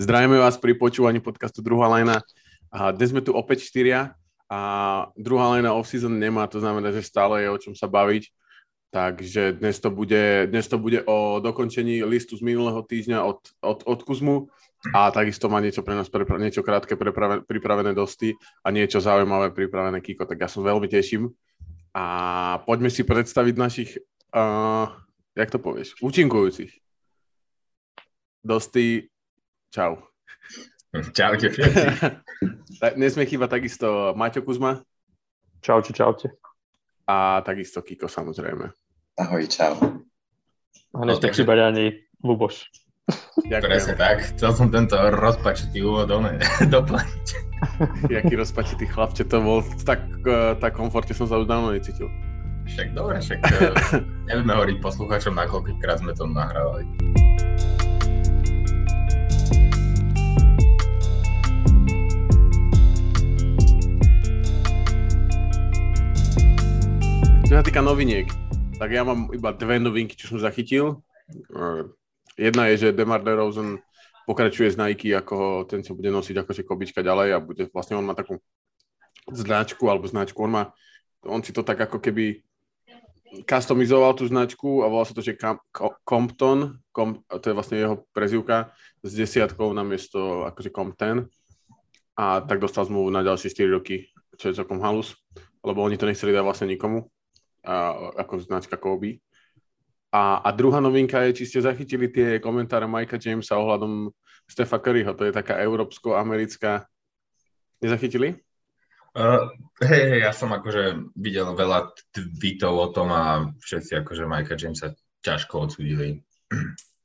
Zdravíme vás pri počúvaní podcastu Druhá lajna. Dnes sme tu opäť štyria a druhá lajna off-season nemá, to znamená, že stále je o čom sa baviť. Takže dnes to bude, dnes to bude o dokončení listu z minulého týždňa od, od, od Kuzmu a takisto má niečo pre nás, prepra- niečo krátke preprave, pripravené dosti a niečo zaujímavé pripravené Kiko, tak ja som veľmi teším. A poďme si predstaviť našich, uh, jak to povieš, účinkujúcich. Dosti, Čau. Čaute všetci. Nesmie chýba takisto Maťo Kuzma. Čaute, čaute. A takisto Kiko samozrejme. Ahoj, čau. A no, chýbať ani Luboš. Ďakujem. Presne tak. Chcel som tento rozpačitý úvod doplniť. Jaký rozpačitý chlapče to bol. Tak, uh, tak komforte som sa už dávno necítil. Však dobre, však uh, nevieme hovoriť poslucháčom, nakoľkýkrát sme to nahrávali. Čo sa týka noviniek, tak ja mám iba dve novinky, čo som zachytil. Jedna je, že DeMar DeRozan pokračuje z Nike, ako ten sa bude nosiť akože kobička ďalej a bude, vlastne on má takú značku alebo značku, on má, on si to tak ako keby customizoval tú značku a volá sa to, že Compton, Com, to je vlastne jeho prezivka, s desiatkou namiesto akože Compton a tak dostal zmluvu na ďalšie 4 roky, čo je celkom halus, lebo oni to nechceli dať vlastne nikomu a, ako značka Kobe. A, a druhá novinka je, či ste zachytili tie komentáre Mikea Jamesa ohľadom Stefa Curryho. To je taká európsko-americká... Nezachytili? Uh, hej, hej, ja som akože videl veľa tweetov o tom a všetci akože Mikea Jamesa ťažko odsudili.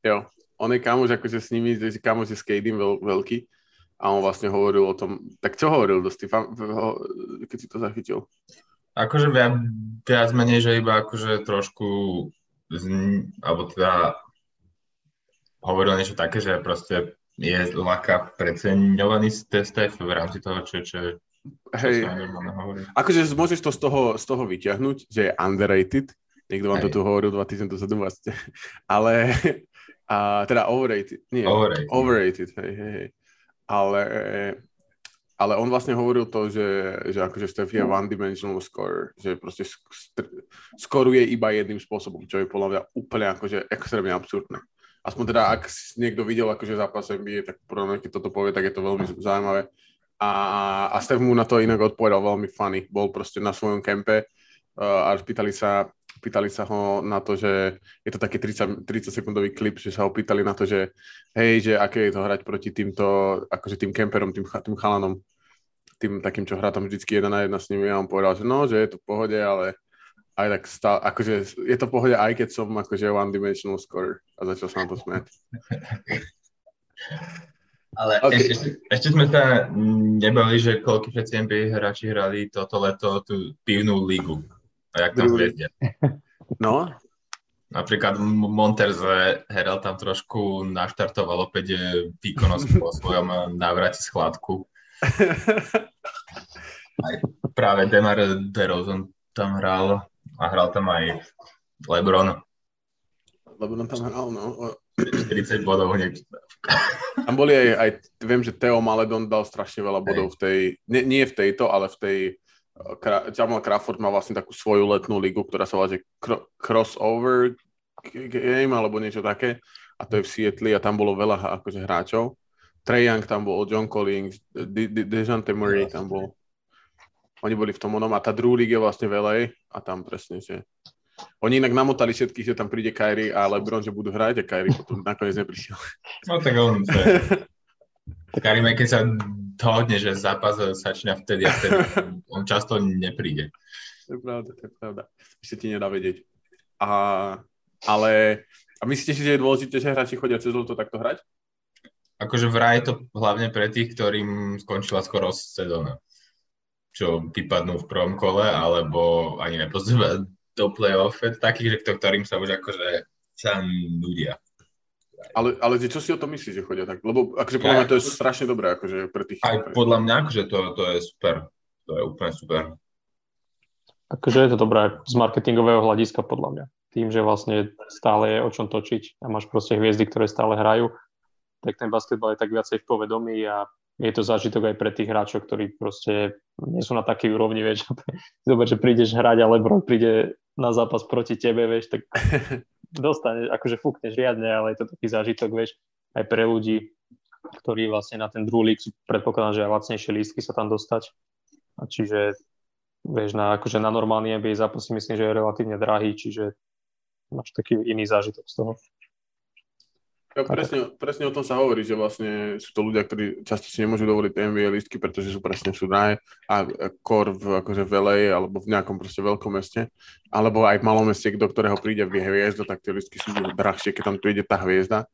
Jo, on je kamož akože s nimi, že kamož je s Kadym veľ, veľký a on vlastne hovoril o tom, tak čo hovoril do Stefa, keď si to zachytil? Akože viac, viac menej, že iba akože trošku, alebo teda hovoril niečo také, že proste je ľahká preceňovaný Stef v rámci toho, čo, čo Hej, akože môžeš to z toho, z toho vyťahnuť, že je underrated, niekto vám Hej. to tu hovoril dva týždne dozadu vlastne, ale a, teda overrated, nie, overrated, overrated hej, hej, hej. ale ale on vlastne hovoril to, že, že akože Steph je one-dimensional scorer, že proste skoruje iba jedným spôsobom, čo je podľa mňa úplne akože extrémne absurdné. Aspoň teda, ak niekto videl akože zápas NBA, tak podľa mňa, keď toto povie, tak je to veľmi zaujímavé. A, a Steph mu na to inak odpovedal veľmi funny. Bol proste na svojom kempe uh, a pýtali sa, pýtali sa ho na to, že je to taký 30, 30 sekundový klip, že sa ho pýtali na to, že hej, že aké je to hrať proti týmto, akože tým kemperom, tým, tým chalanom, tým takým, čo hrá tam vždycky jeden na jedna s nimi a on povedal, že no, že je to v pohode, ale aj tak stále, akože je to v pohode, aj keď som akože one-dimensional scorer a začal sa na to smiať. Ale okay. ešte, ešte sme sa nebali, že koľko všetci NBA hráči hrali toto leto tú pivnú ligu. A jak tam zviezdia. No. Napríklad Monterze hral tam trošku naštartoval opäť výkonnosť po svojom návrate z chladku. Aj práve Demar DeRozan tam hral a hral tam aj LeBron. LeBron tam hral, no. 40 bodov hneď. Tam boli aj, aj, viem, že Theo Maledon dal strašne veľa bodov v tej, nie, nie v tejto, ale v tej Jamal Crawford má vlastne takú svoju letnú ligu, ktorá sa volá, že crossover game alebo niečo také a to je v Sietli a tam bolo veľa akože hráčov. Trey Young tam bol, John Collins, Dejante Murray tam bol. Oni boli v tom onom a tá Drew League je vlastne veľa a tam presne, že oni inak namotali všetkých, že tam príde Kyrie a LeBron, že budú hrať a Kyrie potom nakoniec neprišiel. No tak on, Karim, keď sa dohodne, že zápas začína vtedy a vtedy, on často nepríde. To je pravda, to je pravda. Ešte ti nedá vedieť. A, ale a myslíte si, že je dôležité, že hráči chodia cez to takto hrať? Akože vraj to hlavne pre tých, ktorým skončila skoro sezóna. Čo vypadnú v prvom kole, alebo ani nepostúpia do play-off. Takých, že ktorým sa už akože sa nudia. Ale, ale čo si o tom myslíš, že chodia tak? Lebo akože podľa mňa to je strašne dobré, akože pre tých... Aj podľa mňa, akože to, to je super. To je úplne super. Akože je to dobré z marketingového hľadiska podľa mňa. Tým, že vlastne stále je o čom točiť a máš proste hviezdy, ktoré stále hrajú, tak ten basketbal je tak viacej v povedomí a je to zážitok aj pre tých hráčov, ktorí proste nie sú na takej úrovni, vieš. Dobre, že prídeš hrať, ale Lebron príde na zápas proti tebe, vieš, tak dostaneš, akože fúkneš riadne, ale je to taký zážitok, vieš, aj pre ľudí, ktorí vlastne na ten druhý lík predpokladám, že aj lacnejšie lístky sa tam dostať. A čiže, vieš, na, akože na normálny NBA zápas myslím, že je relatívne drahý, čiže máš taký iný zážitok z toho. Ja, presne, presne o tom sa hovorí, že vlastne sú to ľudia, ktorí často si nemôžu dovoliť NBA listky, pretože sú presne sú drahé a kor v, akože v LA alebo v nejakom proste veľkom meste, alebo aj v malom meste, do ktorého príde hviezda, tak tie listky sú drahšie, keď tam príde tá hviezda.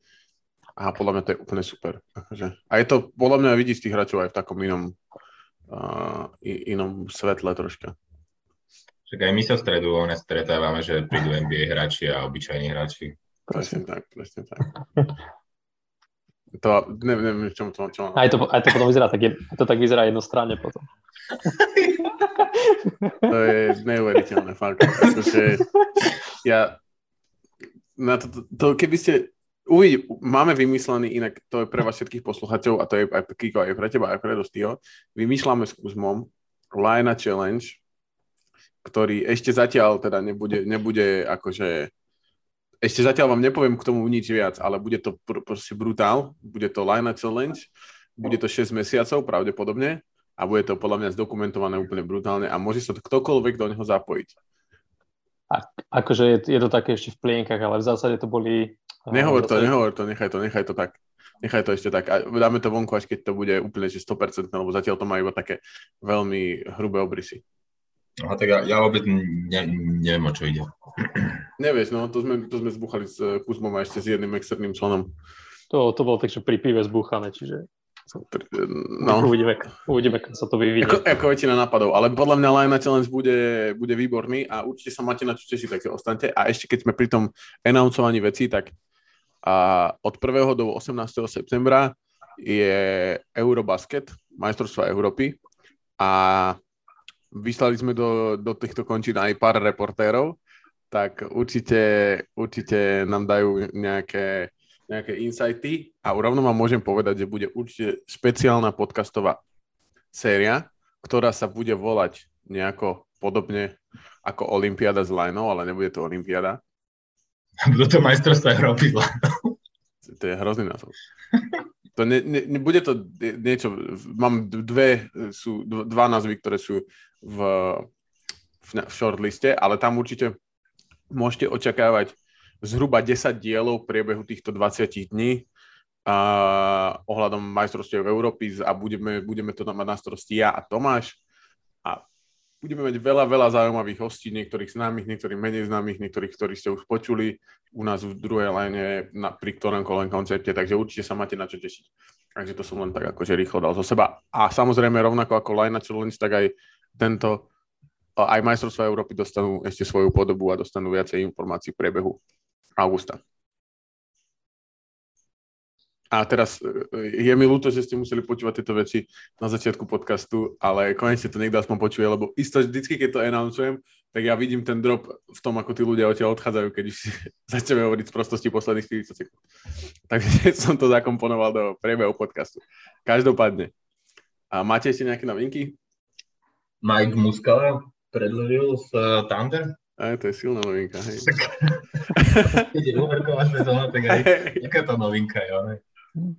A podľa mňa to je úplne super. Akože. A je to podľa mňa vidí z tých hráčov aj v takom inom, uh, inom svetle troška. Však aj my sa v stredu stretávame, že prídu NBA hráči a obyčajní hráči. Presne tak, presne tak. To, neviem, neviem čo, čo, čo aj, to, aj to potom vyzerá tak, to tak vyzerá jednostranne potom. to je neuveriteľné, fakt. Akože ja, na to, to, to, keby ste uvidí, máme vymyslený, inak to je pre vás všetkých posluchačov a to je aj Kiko, aj pre teba, aj pre Dostýho, vymýšľame s Kuzmom Line Challenge, ktorý ešte zatiaľ teda nebude, nebude akože ešte zatiaľ vám nepoviem k tomu nič viac, ale bude to pr- proste brutál, bude to line challenge, bude to 6 mesiacov pravdepodobne a bude to podľa mňa zdokumentované úplne brutálne a môže sa to ktokoľvek do neho zapojiť. A, akože je, je to také ešte v plienkach, ale v zásade to boli... Nehovor to, nehovor to, nechaj to, nechaj to tak. Nechaj to ešte tak. A dáme to vonku, až keď to bude úplne že 100%, lebo zatiaľ to má iba také veľmi hrubé obrysy. Aha, tak ja, ja vôbec ne, neviem, o čo ide. Nevieš, no, to sme, to sme zbuchali s eh, Kuzmom a ešte s jedným externým členom. To, to bolo tak, že pri pive zbuchané, čiže no. uvidíme, uvidíme, ako sa to vyvinie. Ako, ako väčšina nápadov, ale podľa mňa Line Challenge bude, bude výborný a určite sa máte na čo tešiť, takže ostaňte. A ešte keď sme pri tom announcovaní veci, tak a od 1. do 18. septembra je Eurobasket, majstrovstva Európy a vyslali sme do, do týchto končín aj pár reportérov, tak určite, určite nám dajú nejaké, nejaké insighty a rovno vám môžem povedať, že bude určite špeciálna podcastová séria, ktorá sa bude volať nejako podobne ako Olympiáda s Lajnou, ale nebude to Olympiáda. Budú to majstrovstvá Európy To je hrozný názov. To ne, ne, nebude to niečo, mám dve, sú dva názvy, ktoré sú v, v, v shortliste, ale tam určite môžete očakávať zhruba 10 dielov v priebehu týchto 20 dní a ohľadom majstrovstiev Európy a budeme, budeme to mať na starosti ja a Tomáš a budeme mať veľa, veľa zaujímavých hostí, niektorých známych, niektorých menej známych, niektorých, ktorí ste už počuli u nás v druhej line na, pri ktorom kolem koncerte, takže určite sa máte na čo tešiť. Takže to som len tak akože rýchlo dal zo seba. A samozrejme rovnako ako line challenge, tak aj tento, aj majstrovstvá Európy dostanú ešte svoju podobu a dostanú viacej informácií v priebehu augusta. A teraz e, je mi ľúto, že ste museli počúvať tieto veci na začiatku podcastu, ale konečne to niekto aspoň počuje, lebo isto vždycky, keď to announceujem, tak ja vidím ten drop v tom, ako tí ľudia odtiaľ odchádzajú, keď už začneme hovoriť z prostosti posledných 40 sekúnd. Takže som to zakomponoval do priebehu podcastu. Každopádne. A máte ešte nejaké novinky? Mike Muscala predložil z uh, Thunder. Aj, to je silná novinka, hej. Keď je uverková sezóna, tak aj taká to novinka, jo.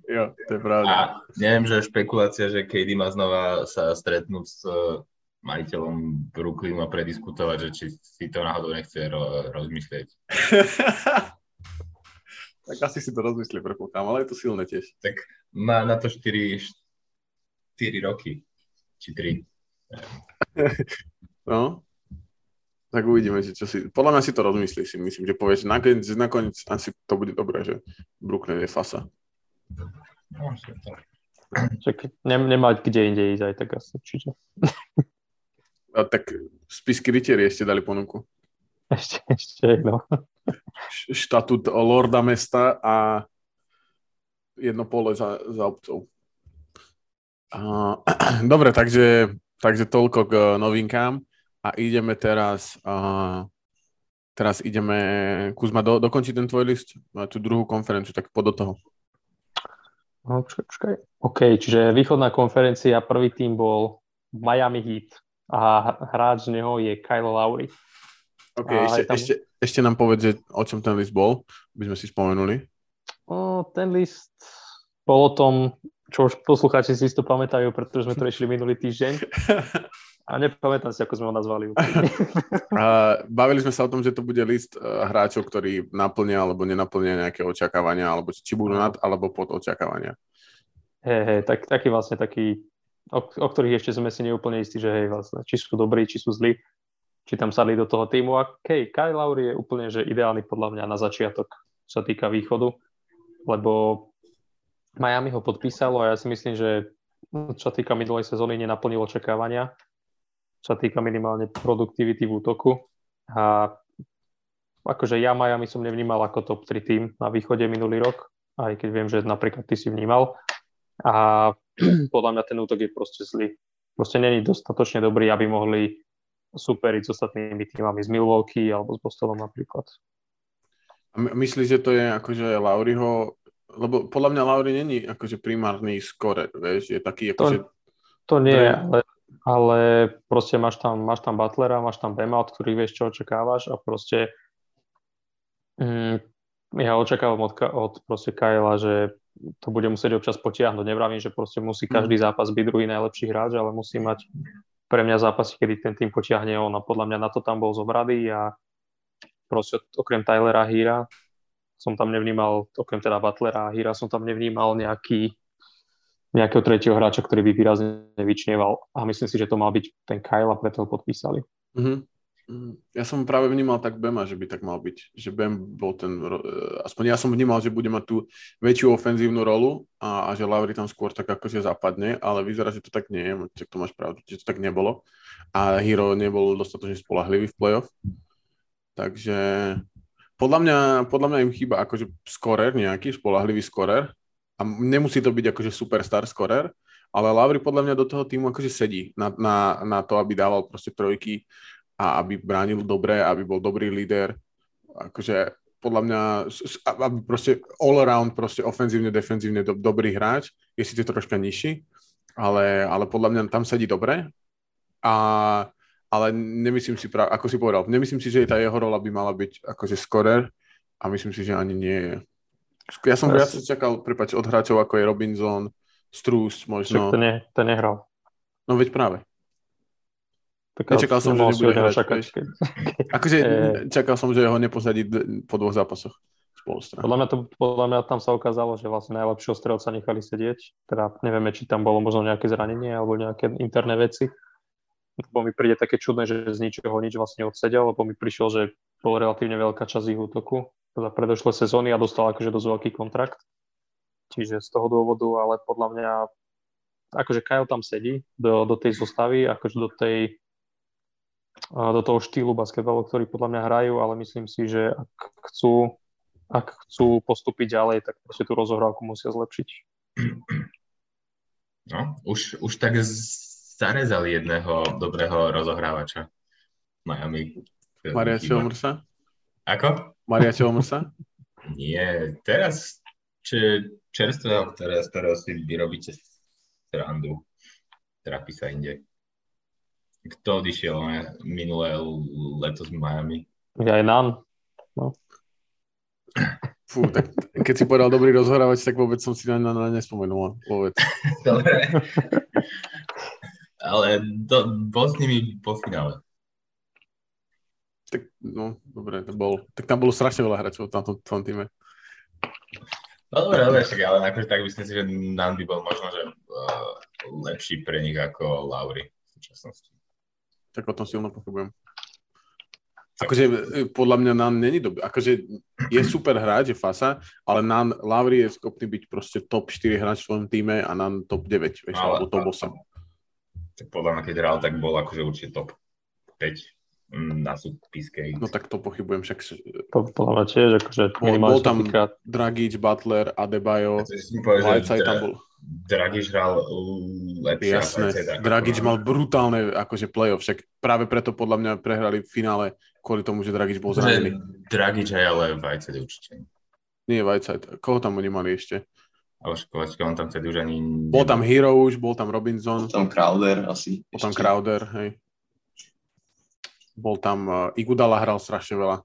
Jo, to je pravda. A neviem, že špekulácia, že KD má znova sa stretnúť s uh, majiteľom Brooklynu a prediskutovať, že či si to náhodou nechce ro- rozmyslieť. tak asi si to rozmyslí, predpokladám, ale je to silné tiež. Tak má na to 4, 4 roky, či 3. no, tak uvidíme, že čo si... Podľa mňa si to rozmyslí, si myslím, že povieš, nakoniec, nakoniec asi to bude dobré, že Brooklyn je fasa. No, Čak, ne, nemať kde inde ísť aj tak asi, čiže. A tak spis kritéri ešte dali ponuku. Ešte, ešte, no. Štatút lorda mesta a jedno pole za, za obcov. A, dobre, takže, takže toľko k novinkám a ideme teraz a, teraz ideme, Kuzma, do, dokončiť ten tvoj list, tú druhú konferenciu, tak pod do toho. No, počkaj, počkaj. OK, čiže východná konferencia, prvý tým bol Miami Heat a hráč z neho je Kyle Lowry. OK, ešte, tam... ešte, ešte nám povedz, že o čom ten list bol, by sme si spomenuli. O, ten list bol o tom, čo už poslucháči si to pamätajú, pretože sme to riešili minulý týždeň. A nepamätám si, ako sme ho nazvali. A bavili sme sa o tom, že to bude list e, hráčov, ktorí naplnia alebo nenaplnia nejaké očakávania, alebo či budú nad alebo pod očakávania. Hej, hej, tak, taký vlastne taký, o, o ktorých ešte sme si neúplne istí, že hej, vlastne, či sú dobrí, či sú zlí, či tam sadli do toho týmu. A hej, Kyle Lowry je úplne že ideálny podľa mňa na začiatok, čo sa týka východu, lebo Miami ho podpísalo a ja si myslím, že čo týka minulej sezóny, nenaplnil očakávania čo týka minimálne produktivity v útoku. A akože ja Miami som nevnímal ako top 3 tým na východe minulý rok, aj keď viem, že napríklad ty si vnímal. A podľa mňa ten útok je proste zlý. Proste není dostatočne dobrý, aby mohli superiť s ostatnými týmami z Milwaukee alebo s Bostonom napríklad. Myslíš, že to je akože Lauriho, lebo podľa mňa Lauri není akože primárny skore, vieš, je taký akože... To, to nie, ale ale proste máš tam, máš tam Butlera, máš tam Bema, od ktorých vieš, čo očakávaš a proste mm, ja očakávam od, od proste Kyla, že to bude musieť občas potiahnuť. Nevravím, že proste musí mhm. každý zápas byť druhý najlepší hráč, ale musí mať pre mňa zápasy, kedy ten tým potiahne on a podľa mňa na to tam bol zobradý a proste okrem Tylera Hira som tam nevnímal, okrem teda Butlera a Hira som tam nevnímal nejaký nejakého tretieho hráča, ktorý by výrazne vyčnieval. A myslím si, že to mal byť ten Kyle a preto ho podpísali. Mm-hmm. Ja som práve vnímal tak Bema, že by tak mal byť. Že Bem bol ten, e, aspoň ja som vnímal, že bude mať tú väčšiu ofenzívnu rolu a, a že Lauri tam skôr tak akože zapadne, ale vyzerá, že to tak nie je, to máš pravdu, že to tak nebolo. A Hero nebol dostatočne spolahlivý v playoff. Takže podľa mňa, podľa mňa im chýba akože skorer nejaký, spolahlivý skorer, a nemusí to byť akože superstar scorer, ale Lavry podľa mňa do toho týmu akože sedí na, na, na to, aby dával proste trojky a aby bránil dobre, aby bol dobrý líder. Akože podľa mňa, aby proste all around, proste ofenzívne, defenzívne do, dobrý hráč, je síce troška nižší, ale, ale podľa mňa tam sedí dobre. A, ale nemyslím si, ako si povedal, nemyslím si, že tá jeho rola by mala byť akože scorer a myslím si, že ani nie je. Ja som viac čakal, prepáč, od hráčov ako je Robinson, Strus možno. Však to, ne, to nehral. No veď práve. Tak Nečakal som, že nebude hrať. Čakať, keď... Akože čakal som, že ho neposadí po dvoch zápasoch. Podľa mňa, to, podľa mňa tam sa ukázalo, že vlastne najlepšieho strelca nechali sedieť. Teda nevieme, či tam bolo možno nejaké zranenie alebo nejaké interné veci. Lebo mi príde také čudné, že z ničoho nič vlastne odsedel, lebo mi prišiel, že bol relatívne veľká časť ich útoku za predošlé sezóny a dostal akože dosť veľký kontrakt. Čiže z toho dôvodu, ale podľa mňa akože Kyle tam sedí do, do tej zostavy, akože do tej do toho štýlu basketbalu, ktorý podľa mňa hrajú, ale myslím si, že ak chcú, ak chcú postúpiť ďalej, tak proste tú rozohrávku musia zlepšiť. No, už, už tak zarezali jedného dobrého rozohrávača Miami. Maria Silmursa? Ako? Maria Chalmersa? Nie, teraz či, čerstvého, ktoré, z ktorého si vyrobíte srandu, trafí sa inde. Kto odišiel minulé leto z Miami? Ja aj nám. No. Fú, tak keď si povedal dobrý rozhorávač, tak vôbec som si na, na, na nespomenul. Vôbec. Dobre. Ale do, bol s nimi po finále. Tak, no, dobre, to bol. Tak tam bolo strašne veľa hráčov na tom, tom týme. No dobre, dobre, však, ale akože tak myslím si, že Nan by bol možno, že uh, lepší pre nich ako Lauri v súčasnosti. Tak o tom silno pochybujem. Akože e, podľa mňa Nan není dobrý. Akože je super hráč, je fasa, ale Nan, Lauri je schopný byť proste top 4 hráč v svojom týme a Nan top 9, vieš, ale, alebo top 8. Tak podľa mňa, keď hral, tak bol akože určite top 5 na súpiske. No tak to pochybujem, však... To podľa mňa tiež, akože bol, bol tam týka... Dragič, Butler, Adebayo, Whiteside tam bol. Dragič hral lepšie. Jasné, Dragič mal brutálne akože playoff, však práve preto podľa mňa prehrali v finále kvôli tomu, že Dragič bol zranený. Dragič aj, ale Whiteside určite. Nie Whiteside, koho tam oni mali ešte? Ale počkaj, on tam vtedy už ani... Bol tam Hero už, bol tam Robinson. Bol tam Crowder asi. Bol tam Crowder, hej. Bol tam, uh, Igudala hral strašne veľa.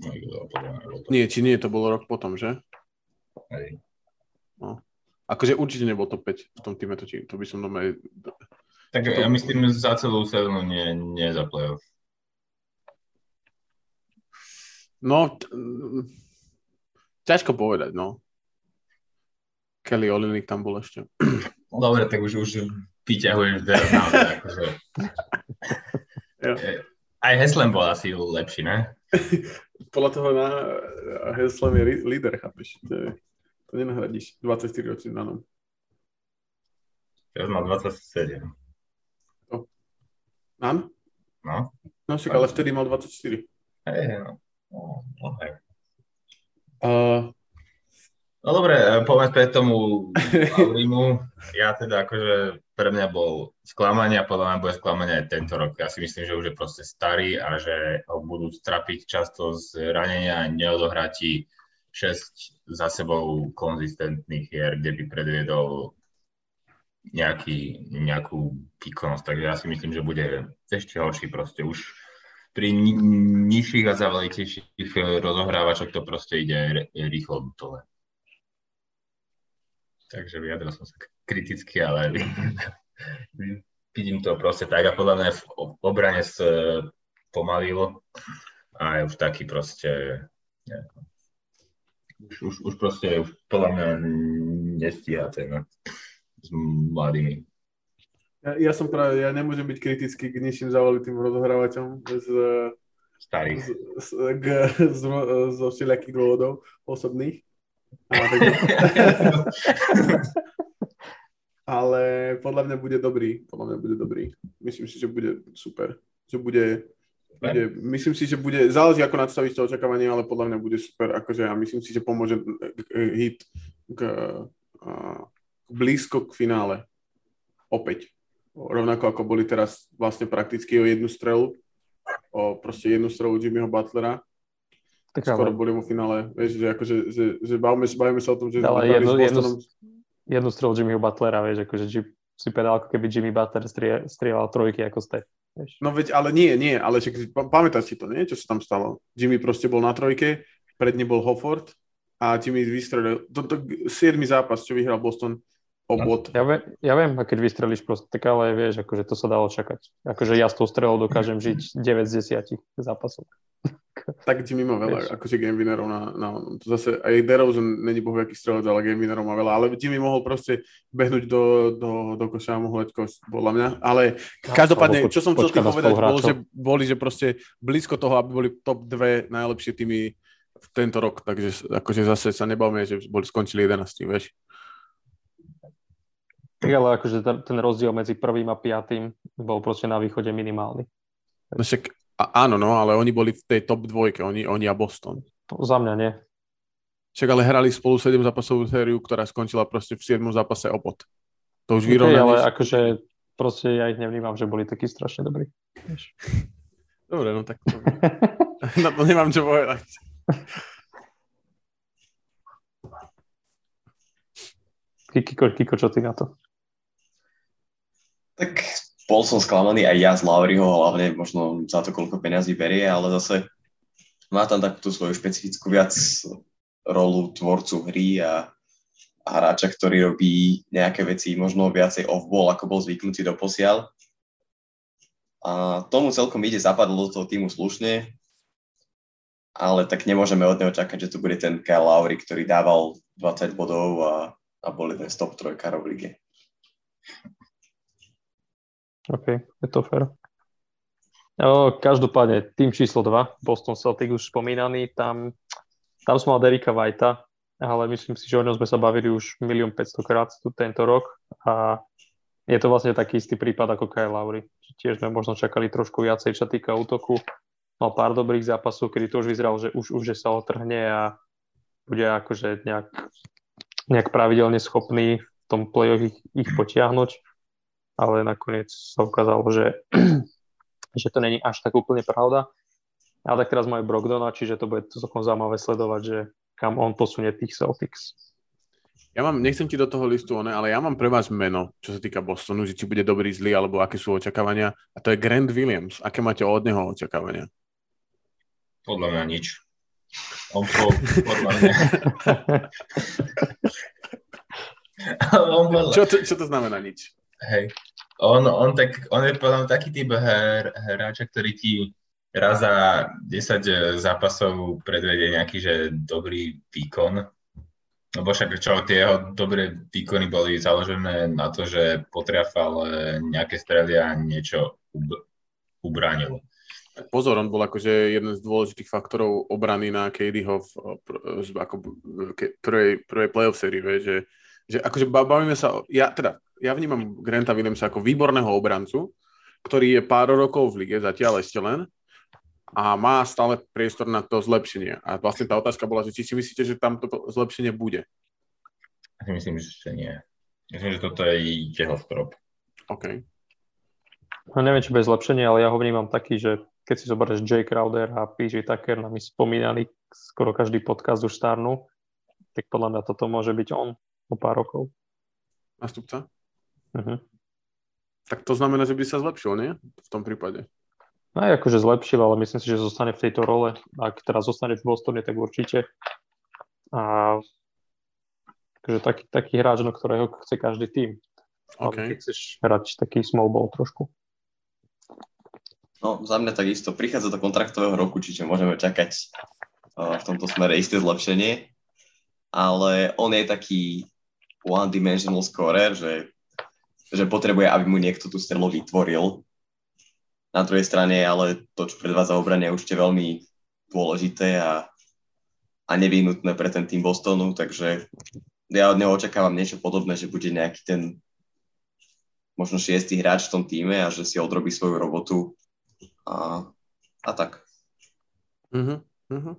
No, Igudala podľa Nie, či nie, to bolo rok potom, že? Hej. No. Akože určite nebol to 5 v tom týme, to, to by som doma... Tak to... ja myslím, že za celú sezónu nie, nie za playoff. No, t- ťažko povedať, no. Kelly Olinik tam bol ešte. Dobre, tak už, už vyťahuješ naozaj, akože. Aj Heslem bol asi lepší, ne? Podľa toho na Heslem je líder, chápeš? To, je, to nenahradíš 24 ročným danom. Teraz má 27. To. Nan? No. No však, ale vtedy mal 24. Hej, no. No, no hej. Uh, No dobre, e, poďme tomu Aurimu. Ja teda akože pre mňa bol sklamanie a podľa mňa bude sklamanie aj tento rok. Ja si myslím, že už je proste starý a že ho budú strapiť často z ranenia a neodohrá 6 za sebou konzistentných hier, kde by predviedol nejaký, nejakú výkonnosť. Takže ja si myslím, že bude ešte horší proste už pri ni- nižších a zavalitejších rozohrávačoch to proste ide rýchlo dole. Takže vyjadril som sa kriticky, ale vidím to proste tak a podľa mňa v obrane sa pomalilo a je už taký proste ja, už, už, už proste už podľa mňa nestíha ten s mladými. Ja, ja som práve, ja nemôžem byť kritický k nižším zavalitým rozohrávačom z, Starých. Z, z, z, z, zo všelijakých dôvodov osobných. Ale podľa mňa bude dobrý. Podľa mňa bude dobrý. Myslím si, že bude super. Že bude, bude myslím si, že bude, záleží ako nadstavíš to očakávanie, ale podľa mňa bude super. Akože ja myslím si, že pomôže hit k, a, blízko k finále. Opäť. Rovnako ako boli teraz vlastne prakticky o jednu strelu. O proste jednu strelu Jimmyho Butlera skoro boli vo finále, vieš, že akože, že, že bavíme, bavíme sa o tom, že ale jednu, jednu, jednu strelu Jimmyho Butlera, vieš, akože si povedal, ako keby Jimmy Butler strieľal trojky ako ste. Vieš. No veď, ale nie, nie, ale však, pamätáš si to, nie? Čo sa tam stalo? Jimmy proste bol na trojke, pred ním bol Hofford a Jimmy vystrelil. Toto 7. zápas, čo vyhral Boston, obod. Ja, ja viem, a keď vystrelíš proste, tak ale vieš, akože to sa dalo čakať. Akože ja s tou strelou dokážem žiť 9 z 10 zápasov. Tak Jimmy má veľa, akože game winnerov na, na to zase aj DeRozan není bohu aký strelec, ale game winnerov má veľa, ale Jimmy mohol proste behnúť do, do, do koša a mohol koš, podľa mňa, ale každopádne, čo som chcel tým povedať, bol, že boli, že proste blízko toho, aby boli top dve najlepšie týmy v tento rok, takže akože zase sa nebavme, že boli skončili 11, vieš. Tak ale akože ten, ten rozdiel medzi prvým a piatým bol proste na východe minimálny. No však a, áno, no, ale oni boli v tej top dvojke, oni, oni a Boston. To za mňa nie. Však ale hrali spolu 7 zápasovú sériu, ktorá skončila proste v 7 zápase opod. To už okay, ale akože proste ja ich nevnímam, že boli takí strašne dobrí. Dobre, no tak to... na to nemám čo povedať. Kiko, Kiko, čo ty na to? Tak bol som sklamaný aj ja z Lauriho, hlavne možno za to, koľko peniazí berie, ale zase má tam takú svoju špecifickú viac rolu tvorcu hry a, hráča, ktorý robí nejaké veci možno viacej off-ball, ako bol zvyknutý do posiaľ. A tomu celkom ide, zapadlo do toho týmu slušne, ale tak nemôžeme od neho čakať, že to bude ten Kyle Lowry, ktorý dával 20 bodov a, a bol jeden z top trojkárov v lige. OK, je to fér. O, každopádne, tým číslo 2, Boston Celtics už spomínaný, tam, tam som mal Derika Whitea, ale myslím si, že o ňom sme sa bavili už 1 500 krát tu tento rok a je to vlastne taký istý prípad ako Kyle Lowry. Tiež sme možno čakali trošku viacej, čo týka útoku. Mal pár dobrých zápasov, kedy to už vyzeralo, že už, už že sa otrhne a bude akože nejak, nejak pravidelne schopný v tom play ich, ich potiahnuť ale nakoniec sa ukázalo, že, že to není až tak úplne pravda. A tak teraz majú Brogdona, čiže to bude celkom zaujímavé sledovať, že kam on posunie tých Celtics. Ja mám, nechcem ti do toho listu, ne, ale ja mám pre vás meno, čo sa týka Bostonu, že či bude dobrý, zlý, alebo aké sú očakávania. A to je Grant Williams. Aké máte od neho očakávania? Podľa mňa nič. On po, podľa mňa... on bol... čo, to, čo to znamená nič? Hej. On, on, tak, on je podľa mňa taký typ her, hráča, ktorý ti raz za 10 zápasov predvedie nejaký že dobrý výkon lebo však čo, tie jeho dobré výkony boli založené na to, že potriafal nejaké strely a niečo ub- ubránil. Pozor, on bol akože jeden z dôležitých faktorov obrany na KDho v, ako prvej, prvej playoff sérii, že, že akože bavíme sa, ja teda, ja vnímam Granta Williamsa ako výborného obrancu, ktorý je pár rokov v lige, zatiaľ ešte len, a má stále priestor na to zlepšenie. A vlastne tá otázka bola, že či si myslíte, že tam to zlepšenie bude? Ja si myslím, že nie. Myslím, že toto je jeho strop. OK. No neviem, či bez zlepšenia, ale ja ho vnímam taký, že keď si zoberieš Jay Crowder a PJ Tucker, nami spomínaný, skoro každý podcast už starnú, tak podľa mňa toto môže byť on o pár rokov. Nastupca? Uh-huh. Tak to znamená, že by sa zlepšil, nie? V tom prípade. No aj akože zlepšil, ale myslím si, že zostane v tejto role. Ak teraz zostane v Bostone, tak určite. A akože taký, taký hráč, no ktorého chce každý tým. Okay. Keď chceš hrať taký small ball trošku. No, za mňa takisto prichádza do kontraktového roku, čiže môžeme čakať uh, v tomto smere isté zlepšenie. Ale on je taký one-dimensional scorer, že, že potrebuje, aby mu niekto tú strelu vytvoril na druhej strane ale to, čo predvádza obrane, je určite veľmi dôležité a, a nevyhnutné pre ten tým Bostonu, takže ja od neho očakávam niečo podobné, že bude nejaký ten možno šiestý hráč v tom týme a že si odrobí svoju robotu a, a tak. Uh-huh.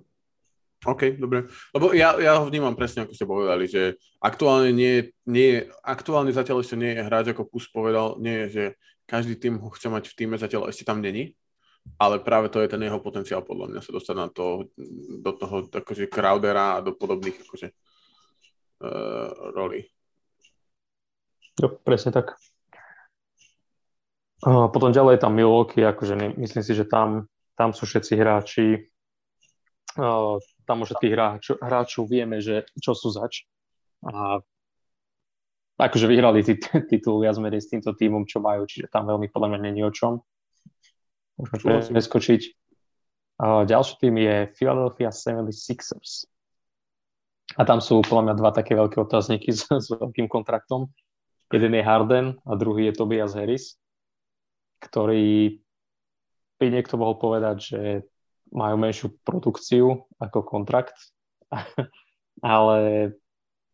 OK, dobre. Lebo ja, ja ho vnímam presne, ako ste povedali, že aktuálne, nie, nie, aktuálne zatiaľ ešte nie je hráč, ako Pus povedal, nie je, že každý tým ho chce mať v týme, zatiaľ ešte tam není, ale práve to je ten jeho potenciál podľa mňa sa dostať na to, do toho akože Crowdera a do podobných akože uh, rolí. Jo, presne tak. A potom ďalej tam Milwaukee, akože myslím si, že tam, tam sú všetci hráči, uh, tam už tých hráčov, hráčov vieme, že čo sú zač. A akože vyhrali titul viac menej s týmto týmom, čo majú, čiže tam veľmi podľa mňa není o čom. Môžeme preskočiť. Uh, ďalší tým je Philadelphia 76ers. A tam sú podľa mňa dva také veľké otázniky s, s veľkým kontraktom. Jeden je Harden a druhý je Tobias Harris, ktorý by niekto mohol povedať, že majú menšiu produkciu ako kontrakt, ale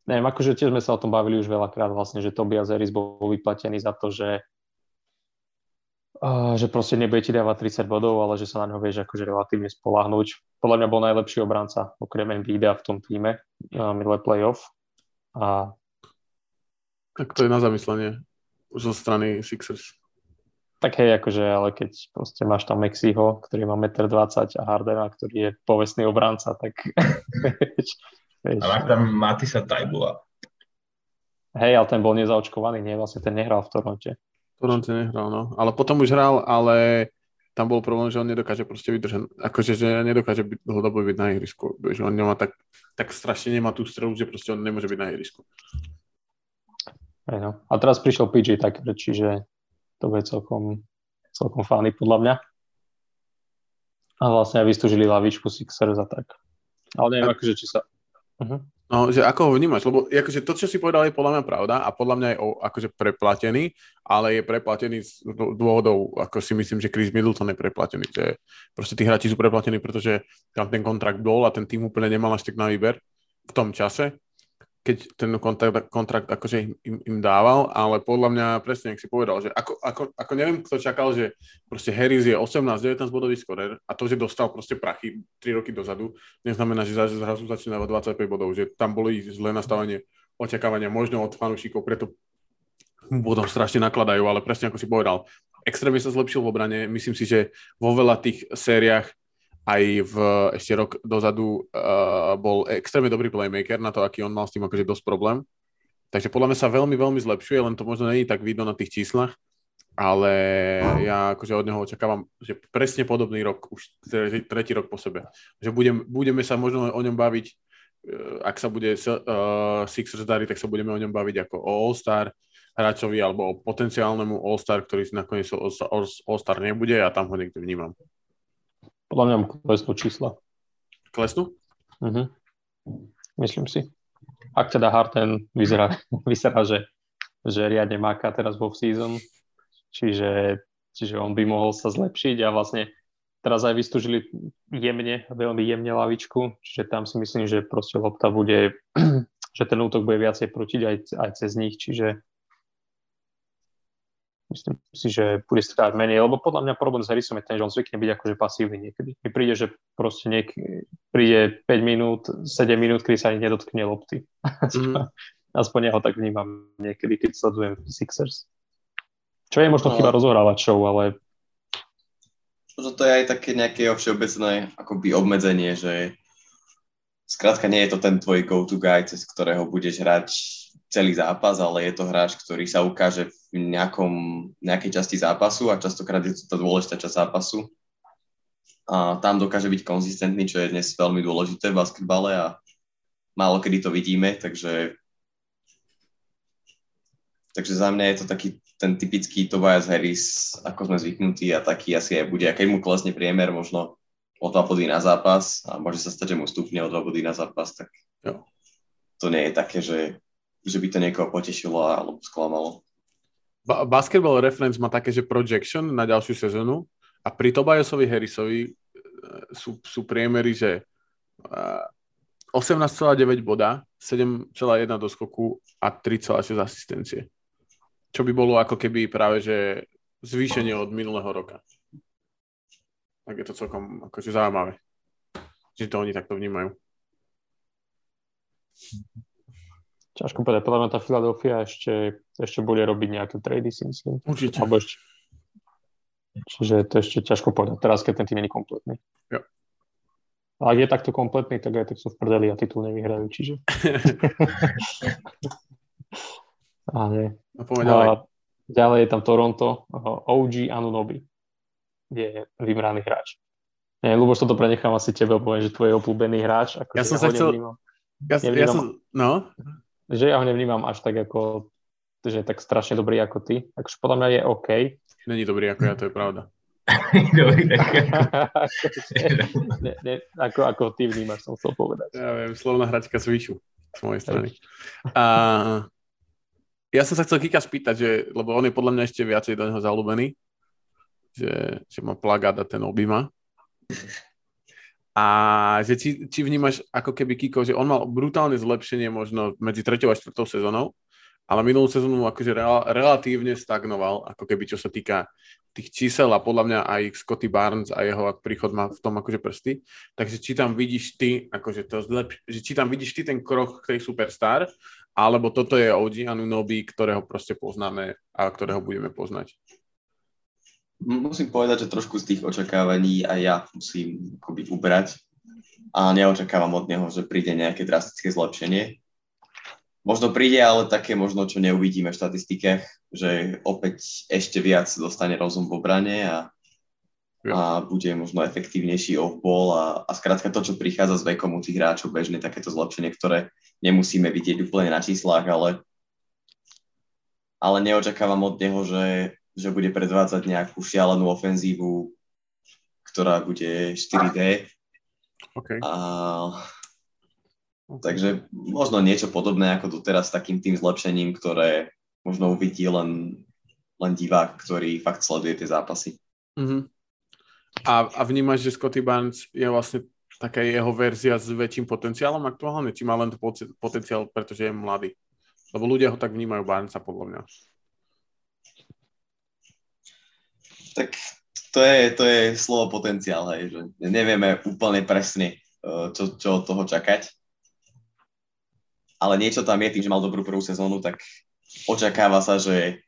neviem, akože tiež sme sa o tom bavili už veľakrát vlastne, že Tobias Harris bol vyplatený za to, že že proste nebude ti dávať 30 bodov, ale že sa na neho vieš akože relatívne spolahnúť. Podľa mňa bol najlepší obranca, okrem Embiida v tom týme, uh, minulé playoff. A... Tak to je na zamyslenie zo strany Sixers. Tak hej, akože, ale keď proste máš tam Mexiho, ktorý má 1,20 m a Hardena, ktorý je povestný obranca, tak Vieš, a máš tam Matisa Tajbula. Hej, ale ten bol nezaočkovaný, nie? Vlastne ten nehral v Toronte. V Toronte nehral, no. Ale potom už hral, ale tam bol problém, že on nedokáže proste vydržať, akože, že nedokáže byť dlhodobo byť na ihrisku. Že on nemá tak, tak strašne nemá tú strelu, že proste on nemôže byť na ihrisku. No. A teraz prišiel PJ tak, čiže to bude celkom, celkom fány podľa mňa. A vlastne aj vystúžili lavičku Sixers a tak. Ale neviem, a... akože, či sa Uh-huh. No, že ako ho vnímaš? Lebo akože to, čo si povedal, je podľa mňa pravda a podľa mňa je o, akože preplatený, ale je preplatený z dôvodov, ako si myslím, že Chris Middleton je preplatený. Že proste tí hráči sú preplatení, pretože tam ten kontrakt bol a ten tým úplne nemal až tak na výber v tom čase keď ten kontrakt, kontrakt akože im, im dával, ale podľa mňa presne, ak si povedal, že ako, ako, ako neviem, kto čakal, že proste Harris je 18-19 bodový skorer a to, že dostal proste prachy 3 roky dozadu, neznamená, že zrazu začína 25 bodov, že tam boli zlé nastavenie očakávania možno od fanúšikov, preto potom strašne nakladajú, ale presne ako si povedal, extrémne sa zlepšil v obrane, myslím si, že vo veľa tých sériách aj v ešte rok dozadu uh, bol extrémne dobrý playmaker na to, aký on mal s tým akože dosť problém. Takže podľa mňa sa veľmi, veľmi zlepšuje, len to možno není tak vidno na tých číslach, ale ja akože od neho očakávam, že presne podobný rok, už tretí rok po sebe. Že budem, budeme sa možno o ňom baviť, eh, ak sa bude uh, Sixers dariť, tak sa budeme o ňom baviť ako o All-Star hráčovi alebo o potenciálnemu All-Star, ktorý nakoniec All-Star nebude a tam ho niekde vnímam. Podľa mňa klesnú čísla. Klesnú? Uh-huh. Myslím si ak teda Harten vyzerá, vyzerá že, že riadne máka teraz vo season, čiže, čiže on by mohol sa zlepšiť a vlastne teraz aj vystúžili jemne, veľmi jemne lavičku, čiže tam si myslím, že proste lopta bude, že ten útok bude viacej prútiť aj, aj cez nich, čiže myslím si, že bude stávať menej, lebo podľa mňa problém s Harrisom je ten, že on zvykne byť akože pasívny niekedy. Mi príde, že proste niek- príde 5 minút, 7 minút, kedy sa ani nedotkne lopty. Mm. Aspoň ja ho tak vnímam niekedy, keď sledujem Sixers. Čo je možno no. chyba rozhrávačov, ale... Možno to je aj také nejaké všeobecné akoby obmedzenie, že skrátka nie je to ten tvoj go-to guy, cez ktorého budeš hrať celý zápas, ale je to hráč, ktorý sa ukáže v nejakom, nejakej časti zápasu a častokrát je to tá dôležitá časť zápasu. A tam dokáže byť konzistentný, čo je dnes veľmi dôležité v basketbale a málo kedy to vidíme, takže takže za mňa je to taký ten typický Tobias Harris, ako sme zvyknutí a taký asi aj bude. A keď mu klesne priemer možno o dva body na zápas a môže sa stať, že mu stupne o dva body na zápas, tak jo. to nie je také, že že by to niekoho potešilo alebo sklamalo. Ba- Basketball Reference má také, že projection na ďalšiu sezónu a pri Tobiasovi Harrisovi e, sú, sú priemery, že 18,9 e, boda, 7,1 do skoku a 3,6 asistencie. Čo by bolo ako keby práve, že zvýšenie od minulého roka. Tak je to celkom akože zaujímavé, že to oni takto vnímajú. Ťažko povedať, podľa mňa tá Filadelfia ešte, ešte bude robiť nejaké trady, si myslím. Určite. Alebo ešte. Čiže to ešte ťažko povedať, teraz keď ten tým je kompletný. Jo. A ak je takto kompletný, tak aj tak sú v prdeli a titul nevyhrajú, čiže... a nie. No, a ďalej je tam Toronto, OG Anunobi je vybraný hráč. Nie, Luboš, toto prenechám asi tebe, poviem, že tvoj obľúbený hráč. Ako ja som sa chcel... Ja, ja som, no že ja ho nevnímam až tak ako, že je tak strašne dobrý ako ty. Akože podľa mňa je OK. Není dobrý ako ja, to je pravda. dobrý, ne, ne, ako, ako ty vnímaš, som chcel povedať. Ja viem, slovná hračka zvyšu z mojej strany. A, ja som sa chcel Kika spýtať, že, lebo on je podľa mňa ešte viacej do neho zalúbený, že, že má plagát a ten objíma. A že či, či vnímaš ako keby Kiko, že on mal brutálne zlepšenie možno medzi 3. a 4. sezónou, ale minulú sezónu akože rel, relatívne stagnoval, ako keby čo sa týka tých čísel a podľa mňa aj Scotty Barnes a jeho príchod má v tom akože prsty. Takže či tam vidíš ty, akože to zlep, že či tam vidíš ty ten krok k tej superstar, alebo toto je OG Anunobi, ktorého proste poznáme a ktorého budeme poznať. Musím povedať, že trošku z tých očakávaní aj ja musím akoby ubrať a neočakávam od neho, že príde nejaké drastické zlepšenie. Možno príde, ale také možno, čo neuvidíme v štatistikách, že opäť ešte viac dostane rozum v obrane a, a bude možno efektívnejší off-ball a, a skrátka to, čo prichádza s vekom u tých hráčov bežne, takéto zlepšenie, ktoré nemusíme vidieť úplne na číslach, ale, ale neočakávam od neho, že že bude predvádzať nejakú šialenú ofenzívu, ktorá bude 4D. Okay. A, takže možno niečo podobné ako doteraz s takým tým zlepšením, ktoré možno uvidí len, len divák, ktorý fakt sleduje tie zápasy. Uh-huh. A, a vnímaš, že Scotty Barnes je vlastne taká jeho verzia s väčším potenciálom aktuálne? Či má len to potenciál, pretože je mladý? Lebo ľudia ho tak vnímajú Barnesa podľa mňa. Tak to je, to je slovo potenciál, hej, že nevieme úplne presne, e, čo, čo od toho čakať. Ale niečo tam je tým, že mal dobrú prvú sezónu, tak očakáva sa, že,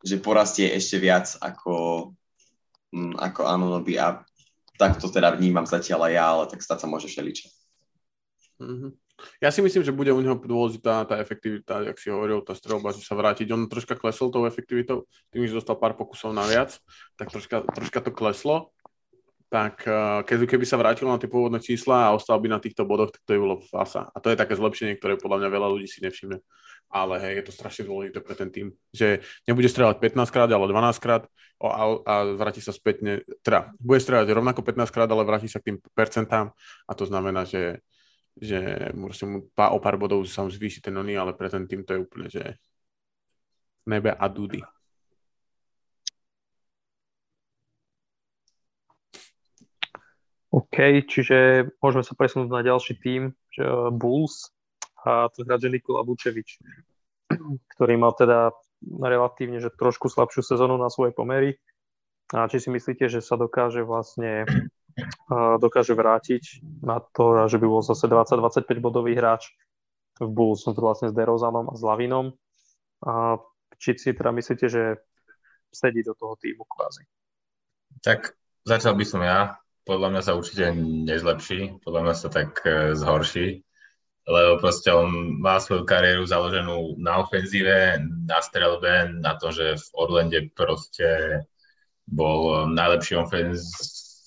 že porastie ešte viac ako, mm, ako Anunobi a tak to teda vnímam zatiaľ aj ja, ale tak stať sa môže všeličo. Mm-hmm. Ja si myslím, že bude u neho dôležitá tá efektivita, jak si hovoril, tá strelba, že sa vrátiť. On troška klesol tou efektivitou, tým, že dostal pár pokusov na viac, tak troška, troška to kleslo. Tak eh, keby sa vrátil na tie pôvodné čísla a ostal by na týchto bodoch, tak to je bolo fasa. A to je také zlepšenie, ktoré podľa mňa veľa ľudí si nevšimne. Ale hej, je to strašne dôležité pre ten tým, že nebude strieľať 15 krát, ale 12 krát a, a vráti sa spätne, teda bude strieľať rovnako 15 krát, ale vráti sa k tým percentám a to znamená, že že proste mu pá, o pár bodov sa mu zvýši ten oný, ale pre ten tým to je úplne, že nebe a dudy. OK, čiže môžeme sa presunúť na ďalší tým, že Bulls a to hráč Nikola Vučevič, ktorý mal teda relatívne že trošku slabšiu sezónu na svoje pomery. A či si myslíte, že sa dokáže vlastne dokáže vrátiť na to, že by bol zase 20-25 bodový hráč v Bulls vlastne s Derozanom a s Lavinom. A či si teda myslíte, že sedí do toho týmu kvázi? Tak začal by som ja. Podľa mňa sa určite nezlepší, podľa mňa sa tak e, zhorší, lebo proste on má svoju kariéru založenú na ofenzíve, na strelbe, na to, že v Orlande proste bol najlepší ofenz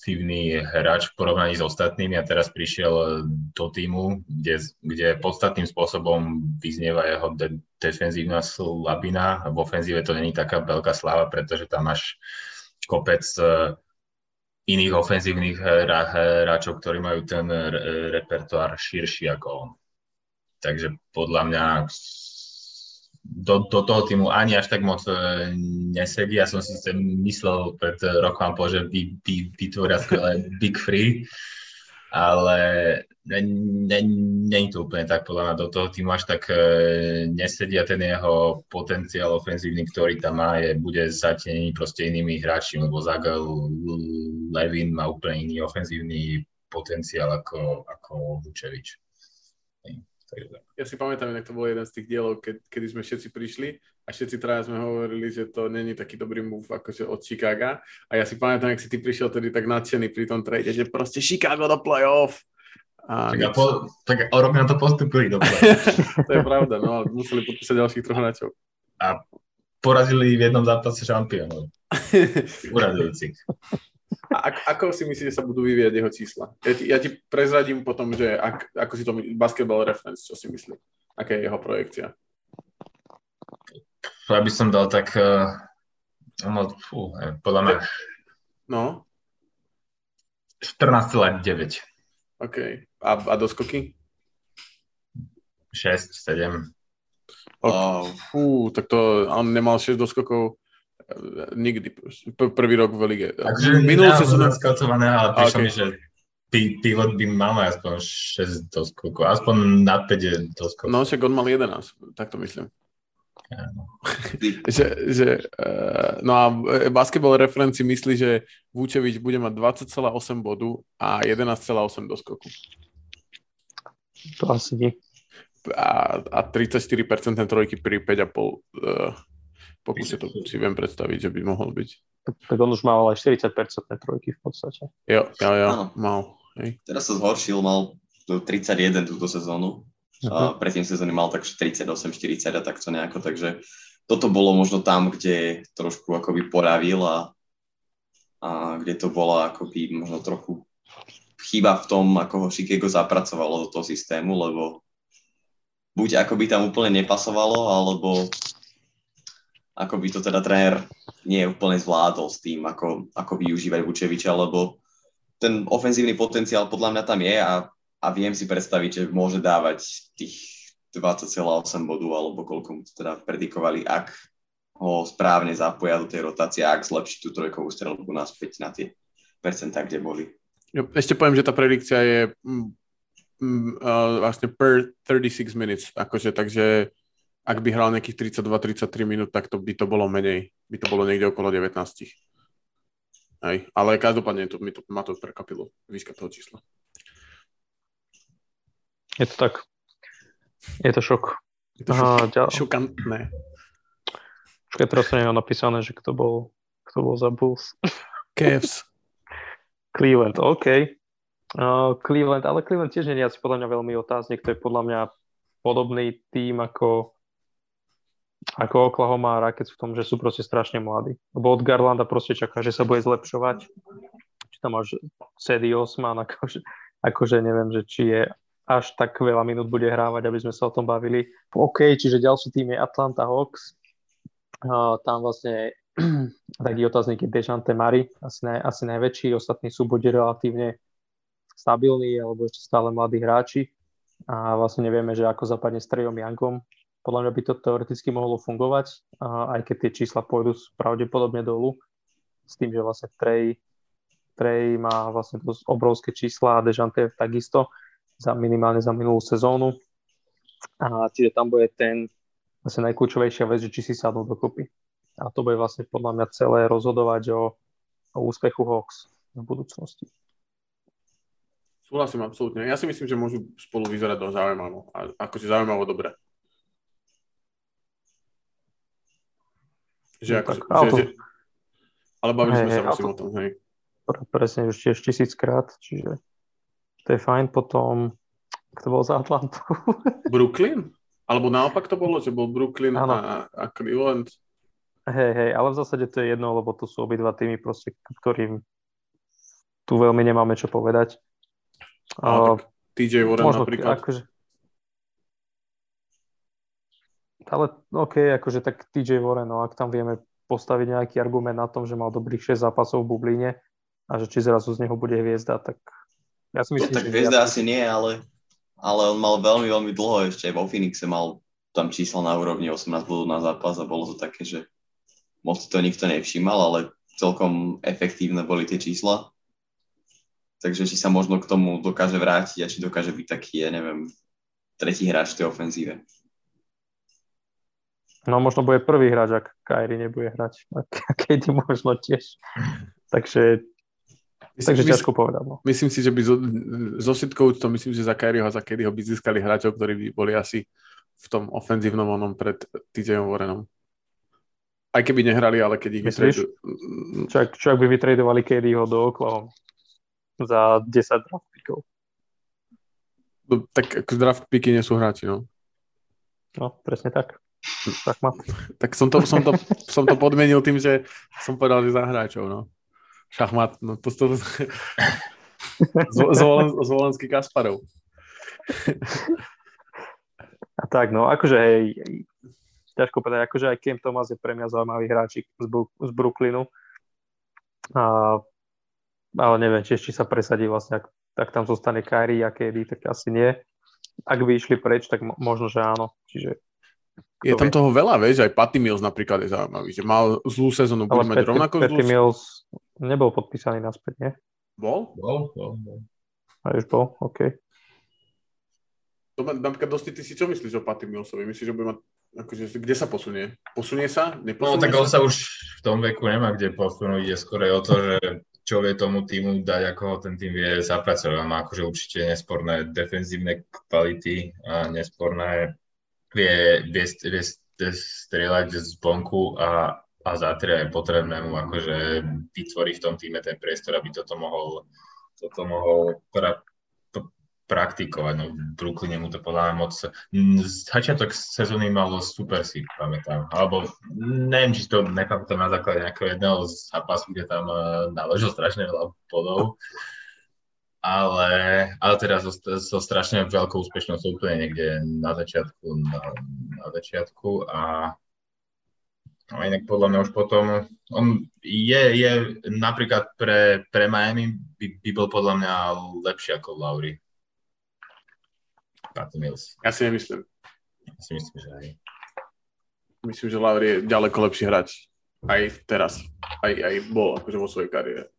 efektívny hráč v porovnaní s ostatnými a teraz prišiel do týmu, kde, kde podstatným spôsobom vyznieva jeho de- defenzívna slabina. V ofenzíve to není taká veľká sláva, pretože tam máš kopec e, iných ofenzívnych hráčov, ktorí majú ten repertoár širší ako on. Takže podľa mňa do, do toho týmu ani až tak moc e, nesedí. Ja som si myslel pred rokom po, že vy, vy, vytvoria skvelé Big Free, ale není ne, to úplne tak, podľa mňa do toho týmu až tak e, nesedia ten jeho potenciál ofenzívny, ktorý tam má, je, bude zatenený proste inými hráčmi, lebo Zagel Levin má úplne iný ofenzívny potenciál ako, ako Vučevič. Ja si pamätám, že to bol jeden z tých dielov, keď, kedy sme všetci prišli a všetci traja sme hovorili, že to není taký dobrý move akože od Chicaga. A ja si pamätám, jak si ty prišiel tedy tak nadšený pri tom trade, že proste Chicago do playoff. A tak, a po, tak o rok na to postupili do to je pravda, no ale museli podpísať ďalších troch hráčov. A porazili v jednom zápase šampiónov. Uradujúcich. A ako si myslíš, že sa budú vyvíjať jeho čísla? Ja ti, ja ti prezradím potom, že ak, ako si to basketball reference, čo si myslí. Aká je jeho projekcia? Ja by som dal tak, uh, no, fú, podľa mňa... No? 14,9. OK. A, a doskoky? 6, 7. Okay. Fú, tak to, on nemal 6 doskokov nikdy. Prvý rok v lige. Takže minulú sezónu... skacované, ale prišlo okay. mi, že pivot by mal aspoň 6 doskokov, aspoň na 5 doskokov. No, však on mal 11, tak to myslím. No. že, že, uh, no a basketball referenci myslí, že Vúčevič bude mať 20,8 bodu a 11,8 doskoku. To asi nie. A, a 34% trojky pri 5,5 uh, pokuse to si viem predstaviť, že by mohol byť. Tak, on už mal aj 40% trojky v podstate. Jo, jo, jo, Áno. mal. Hej. Teraz sa zhoršil, mal 31 túto sezónu. Uh-huh. A mhm. predtým sezóny mal tak 38, 40 a takto nejako, takže toto bolo možno tam, kde trošku akoby poravil a, a kde to bolo akoby možno trochu chyba v tom, ako ho Chicago zapracovalo do toho systému, lebo buď akoby tam úplne nepasovalo, alebo ako by to teda tréner nie úplne zvládol s tým, ako, ako využívať Vučeviča, lebo ten ofenzívny potenciál podľa mňa tam je a, a viem si predstaviť, že môže dávať tých 20,8 bodu alebo koľko mu teda predikovali, ak ho správne zapoja do tej rotácie, ak zlepší tú trojkovú strelbu naspäť na tie percentá, kde boli. Ešte poviem, že tá predikcia je mm, uh, vlastne per 36 minutes, akože, takže ak by hral nejakých 32-33 minút, tak to by to bolo menej. By to bolo niekde okolo 19. Hej. Ale každopádne to, mi to, ma to prekapilo, výška toho čísla. Je to tak. Je to šok. Je to šok, Aha, ďal... šokantné. Počkaj, teraz som nemám napísané, že kto bol, kto bol za Bulls. Cavs. Cleveland, OK. Uh, Cleveland, ale Cleveland tiež nie je asi podľa mňa veľmi otáznik, to je podľa mňa podobný tým ako, ako Oklahoma a Rockets v tom, že sú proste strašne mladí. Lebo od Garlanda proste čaká, že sa bude zlepšovať. Či tam máš Sedy Osman, akože, akože neviem, že či je až tak veľa minút bude hrávať, aby sme sa o tom bavili. OK, čiže ďalší tým je Atlanta Hawks. Uh, tam vlastne taký otáznik je Dejante Mari, asi, naj, asi najväčší. Ostatní sú buď relatívne stabilní alebo ešte stále mladí hráči a vlastne nevieme, že ako zapadne s Trejom Youngom. Podľa mňa by to teoreticky mohlo fungovať, aj keď tie čísla pôjdu pravdepodobne dolu, s tým, že vlastne Trej, Trej má vlastne dosť obrovské čísla a Dejante takisto za minimálne za minulú sezónu. A čiže tam bude ten vlastne najkľúčovejšia vec, že či si sadnú dokopy. A to bude vlastne podľa mňa celé rozhodovať o, o úspechu Hawks v budúcnosti. Súhlasím, absolútne. Ja si myslím, že môžu spolu vyzerať dosť zaujímavo. A akože zaujímavo dobre. Že no, ako, tak, že, že, ale bavili sme sa musím o tom, hej. Presne, už tiež tisíckrát, čiže to je fajn. Potom, kto bol za Atlantu? Brooklyn? Alebo naopak to bolo, že bol Brooklyn a, a Cleveland? Hej, hej, ale v zásade to je jedno, lebo to sú obidva týmy, proste, ktorým tu veľmi nemáme čo povedať. A, tak TJ Warren možno, napríklad. Akože, ale OK, akože tak TJ Warren, no ak tam vieme postaviť nejaký argument na tom, že mal dobrých 6 zápasov v Bubline a že či zrazu z neho bude hviezda, tak ja si myslím, no, tak hviezda ja... asi nie, ale, ale on mal veľmi, veľmi dlho ešte vo Phoenixe mal tam čísla na úrovni 18 bodov na zápas a bolo to také, že moc to nikto nevšímal, ale celkom efektívne boli tie čísla. Takže či sa možno k tomu dokáže vrátiť a či dokáže byť taký, ja neviem, tretí hráč v tej ofenzíve. No možno bude prvý hráč, ak Kyrie nebude hrať. A KD možno tiež. Takže, myslím, takže ťažko povedať. No. Myslím si, že by zo, zo všetkou to myslím, že za Kyrieho a za Kadyho by získali hráčov, ktorí by boli asi v tom ofenzívnom onom pred TJom Warrenom. Aj keby nehrali, ale keď ich Myslíš? Čo, čo ak by vytredovali Kadyho do Oklahoma? za 10 draft pickov. No, tak draft picky nie sú hráči, no. No, presne tak. Tak, ma. tak som to, som, to, som to podmenil tým, že som povedal, že za hráčov, no. Šachmat, no to, to, Zvolenský Kasparov. A tak, no, akože hej, ťažko povedať, akože aj Kim Thomas je pre mňa zaujímavý hráčik z, z Brooklynu. A ale neviem, či, či sa presadí vlastne, ak, tak tam zostane Kyrie a KD, tak asi nie. Ak by išli preč, tak možno, že áno. Čiže je tam toho veľa, vieš, aj Patty Mills napríklad je zaujímavý, že mal zlú sezónu, bude mať rovnako Patty zlú... Mills nebol podpísaný naspäť, nie? Bol? Bol, bol, bol. A už bol, OK. To, napríklad dosti, ty si čo myslíš o Patty Millsovi? Myslíš, že bude mať, akože, kde sa posunie? Posunie sa? Neposunie no tak on sa už v tom veku nemá kde posunúť, je skôr o to, že čo vie tomu týmu dať, ako ho ten tým vie zapracovať. On má akože určite nesporné defenzívne kvality a nesporné vie, vie, vie strieľať z bonku a, a zatria je potrebné mu akože vytvoriť v tom týme ten priestor, aby toto mohol, toto mohol pra, praktikovať. No, v Brooklyne mu to podľa moc... Začiatok sezóny malo super si, pamätám. Alebo neviem, či to nepamätám na základe nejakého jedného zápasu, kde tam uh, naložil strašne veľa bodov. Ale, ale teraz so, so strašne veľkou úspešnosťou úplne niekde na začiatku, na, na začiatku a No inak podľa mňa už potom, on je, je napríklad pre, pre Miami by, by bol podľa mňa lepší ako Lauri. Mills. Ja si nemyslím. Ja si myslím, že aj. Myslím, že Lauri je ďaleko lepší hráč. Aj teraz. Aj, aj bol akože vo svojej kariére.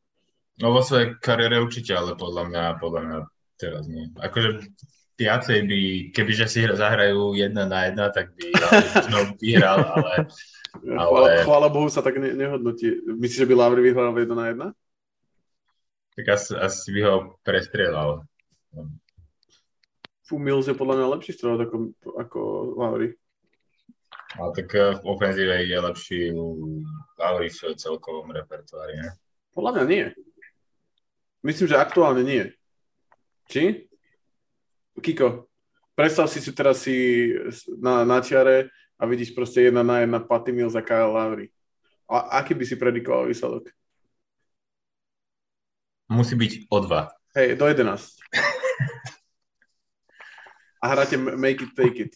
No vo svojej kariére určite, ale podľa mňa, podľa mňa teraz nie. Akože viacej by, kebyže si zahrajú jedna na jedna, tak by možno vyhral, ale... ale... Chvála, chvála Bohu sa tak ne, nehodnotí. Myslíš, že by Lauri vyhral jedna na jedna? Tak asi, asi by ho prestrieľal. Fu Mills je podľa mňa lepší strelec ako, ako Lauri. A tak eh, v ofenzíve je lepší Lauri v celkovom repertoári, ne? Podľa mňa nie. Myslím, že aktuálne nie. Či? Kiko, predstav si si teraz si na, na čiare a vidíš proste jedna na jedna Patty Mills a Kyle Lowry. A aký by si predikoval výsledok? Musí byť o dva. Hej, do 11. a hráte Make it, take it.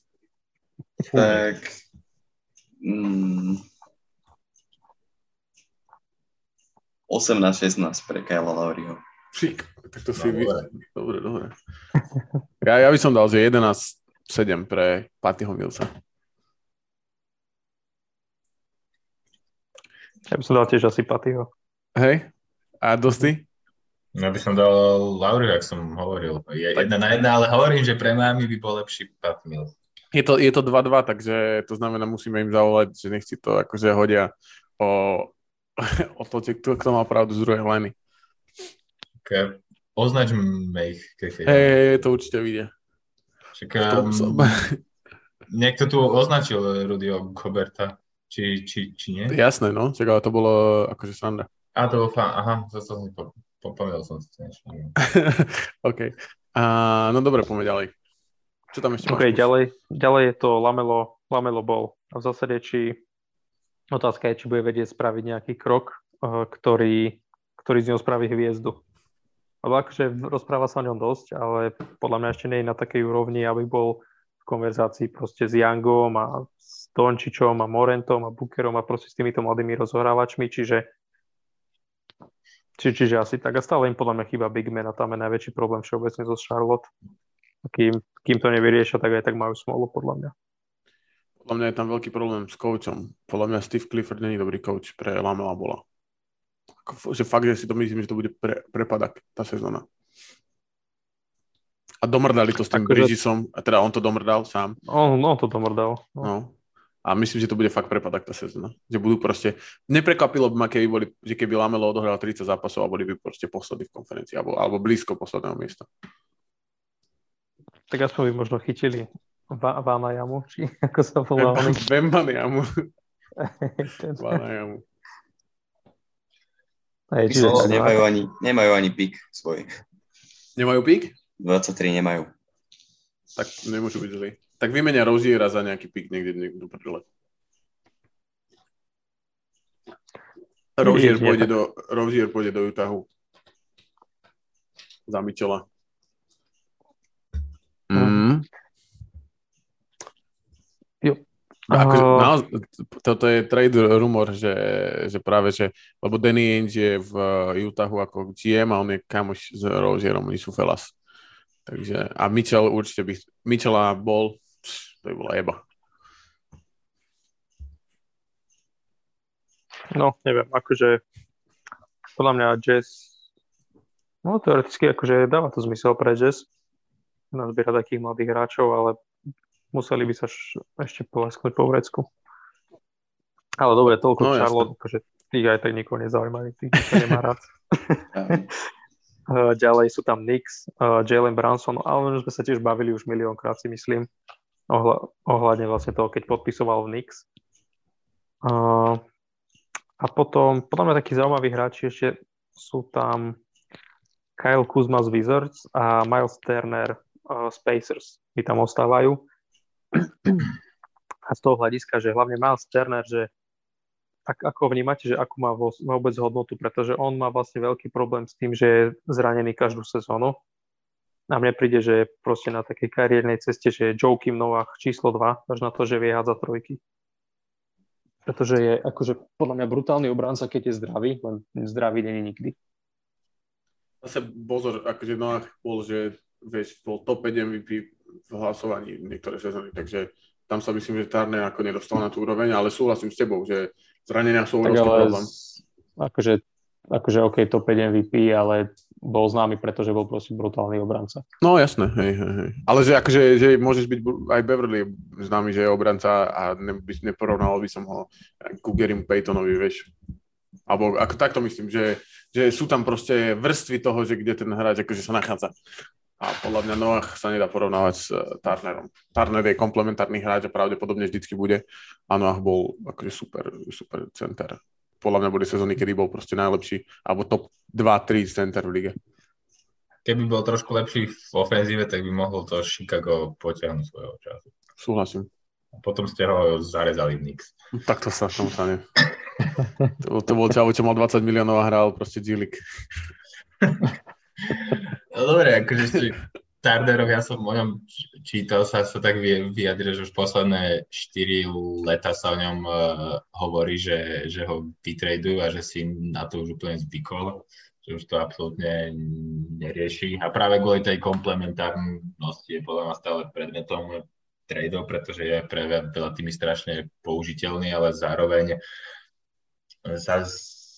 Tak... Mm, 18-16 pre Kyla Lauriho. Fík, tak to si... No, vy... Dobre, dobre. Ja, ja by som dal, že 11-7 pre Pattyho Millsa. Ja by som dal tiež asi Pattyho. Hej? A Dosti? Ja by som dal Lauri, ak som hovoril. Je tak... jedna na jedna, ale hovorím, že pre mami by bol lepší Pat Mills. Je to, je to 2-2, takže to znamená, musíme im zavolať, že nech si to akože hodia o o to, kto, kto má pravdu z druhej liny. Okay. Označme ich. Hej, hey, to určite vidia. Čak, um, niekto tu označil Rudyho Goberta, či, či, či nie? Jasné, no, čak, ale to bolo akože sranda. A to bol fan, aha, zase som po, po, povedal som si niečo. OK. A, no dobre, poďme ďalej. Čo tam ešte OK, máš? ďalej, ďalej je to Lamelo, Lamelo bol. A v zásade, či Otázka je, či bude vedieť spraviť nejaký krok, eh, ktorý, ktorý z neho spraví hviezdu. Lebo akože rozpráva sa o ňom dosť, ale podľa mňa ešte nie je na takej úrovni, aby bol v konverzácii proste s Youngom a s Dončičom a Morentom a Bookerom a proste s týmito mladými rozhrávačmi, čiže či, čiže asi tak a stále im podľa mňa chýba Big Man a tam je najväčší problém všeobecne zo Charlotte. A kým, kým to nevyriešia, tak aj tak majú smolu podľa mňa. Podľa mňa je tam veľký problém s coachom. Podľa mňa Steve Clifford není dobrý coach pre Lamela Bola. Že fakt, že si to myslím, že to bude pre, prepadak tá sezóna. A domrdali to s tým Bridgesom, a teda on to domrdal sám. On, on to domrdal. No. no. A myslím, že to bude fakt prepadak tá sezóna. Že budú proste... Neprekvapilo by ma, keby boli, že keby Lamelo odohral 30 zápasov a boli by proste poslední v konferencii, alebo, alebo blízko posledného miesta. Tak aspoň by možno chytili Vána jamu, či ako sa volá? Vemban jamu. Vána jamu. Hej, čiže no, nemajú, ani, nemajú ani pík svoj. Nemajú pík? 23 nemajú. Tak nemôžu byť zlí. Tak vymenia Roziera za nejaký pík niekde, niekde do prdele. Rozier pôjde, do, Rozier pôjde do Utahu. Za Michela. Mm. No, toto je trade rumor, že, že práve, že, lebo Danny Ainge je v Utahu ako GM a on je kamoš s Rozierom, oni sú felas. Takže, a Mitchell určite by, Mitchella bol, to by bola jeba. No, neviem, akože podľa mňa Jazz, no teoreticky akože dáva to zmysel pre Jazz, nazbierať takých mladých hráčov, ale museli by sa š- ešte polesknúť po vrecku. Ale dobre, toľko no, Charlotte, akože tých aj tak nikoho nezaujímajú, tých sa nemá rád. Ďalej sú tam Knicks, uh, Jalen Branson, ale už sme sa tiež bavili už miliónkrát si myslím ohľa, ohľadne vlastne toho, keď podpisoval v Knicks. Uh, a potom, potom takí zaujímaví hráči ešte sú tam Kyle Kuzma z Wizards a Miles Turner z Pacers. My tam ostávajú a z toho hľadiska, že hlavne Miles Turner, že ak, ako vnímate, že akú má vôbec hodnotu, pretože on má vlastne veľký problém s tým, že je zranený každú sezónu. A mne príde, že je proste na takej kariérnej ceste, že je Joe Kim Novach číslo 2, až na to, že vie hádzať trojky. Pretože je akože podľa mňa brutálny obránca, keď je zdravý, len zdravý není nikdy. Zase pozor, akože Noach bol, že vieš, bol top 5 MVP v hlasovaní niektoré sezóny, takže tam sa myslím, že Turner ako nedostal na tú úroveň, ale súhlasím s tebou, že zranenia sú obrovský problém. Akože, akože OK, to 5 MVP, ale bol známy, pretože bol proste brutálny obranca. No jasné, hej, hej, hej. Ale že akože, že môžeš byť aj Beverly známy, že je obranca a ne, by, neporovnal by som ho ku Gerim Paytonovi, vieš. Alebo ako takto myslím, že, že sú tam proste vrstvy toho, že kde ten hráč akože sa nachádza. A podľa mňa Noach sa nedá porovnávať s uh, Turnerom. Turner je komplementárny hráč a pravdepodobne vždycky bude. A Noach bol akože super, super center. Podľa mňa boli sezóny, kedy bol proste najlepší, alebo top 2-3 center v lige. keby bol trošku lepší v ofenzíve, tak by mohol to Chicago potiahnuť svojho času. Súhlasím. A potom ste ho zarezali v Knicks. Tak to sa samozrejme. to, to bol čavo, čo mal 20 miliónov a hral proste Gilik. no dobre, akože Tarderov, ja som o ňom čítal, sa, sa tak vyjadril, že už posledné 4 leta sa o ňom uh, hovorí, že, že ho vytradujú a že si na to už úplne zvykol, že už to absolútne nerieši. A práve kvôli tej komplementárnosti je podľa mňa stále predmetom tradeov, pretože je pre veľa tými strašne použiteľný, ale zároveň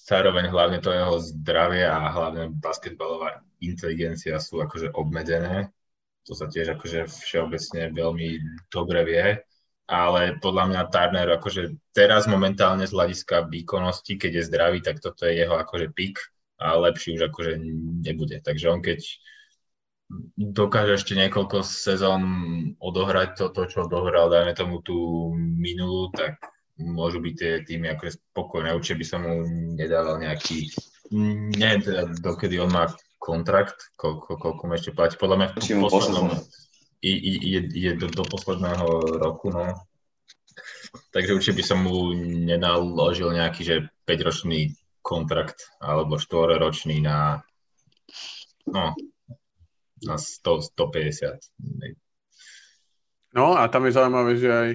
zároveň hlavne to jeho zdravie a hlavne basketbalová inteligencia sú akože obmedzené. To sa tiež akože všeobecne veľmi dobre vie. Ale podľa mňa Turner akože teraz momentálne z hľadiska výkonnosti, keď je zdravý, tak toto je jeho akože pik a lepší už akože nebude. Takže on keď dokáže ešte niekoľko sezón odohrať toto, čo odohral, dajme tomu tú minulú, tak môžu byť tie týmy akože spokojné. Určite by som mu nedával nejaký, neviem teda, dokedy on má kontrakt, koľko, koľko mu ešte platí. Podľa mňa v poslednom, je, je do, do posledného roku, no. Takže určite by som mu nenaložil nejaký, že 5-ročný kontrakt alebo 4-ročný na no, na 100, 150. No a tam je zaujímavé, že aj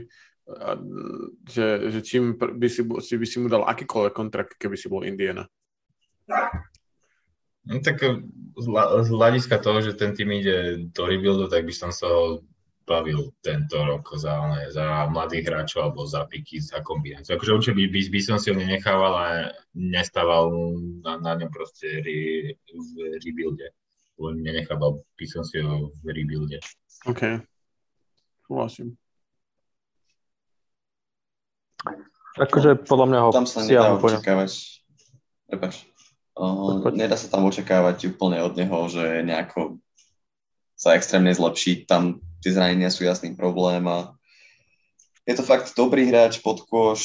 že, že čím by si, by si mu dal akýkoľvek kontrakt, keby si bol Indiana. No tak eh, z hľadiska toho, že ten tým ide do rebuildu, tak by som sa ho bavil tento rok za, ne, za mladých hráčov alebo za piky, za kombináciu. Akože určite by, by, by som si ho nenechával a nestával na, na ňom proste re, v rebuilde. Nenechával by som si ho v rebuilde. OK. Súhlasím. Akože podľa mňa ho Tam sa nedá očakávať. Prepač. Nedá sa tam očakávať úplne od neho, že nejako sa extrémne zlepší. Tam tie zranenia sú jasný problém a je to fakt dobrý hráč pod koš,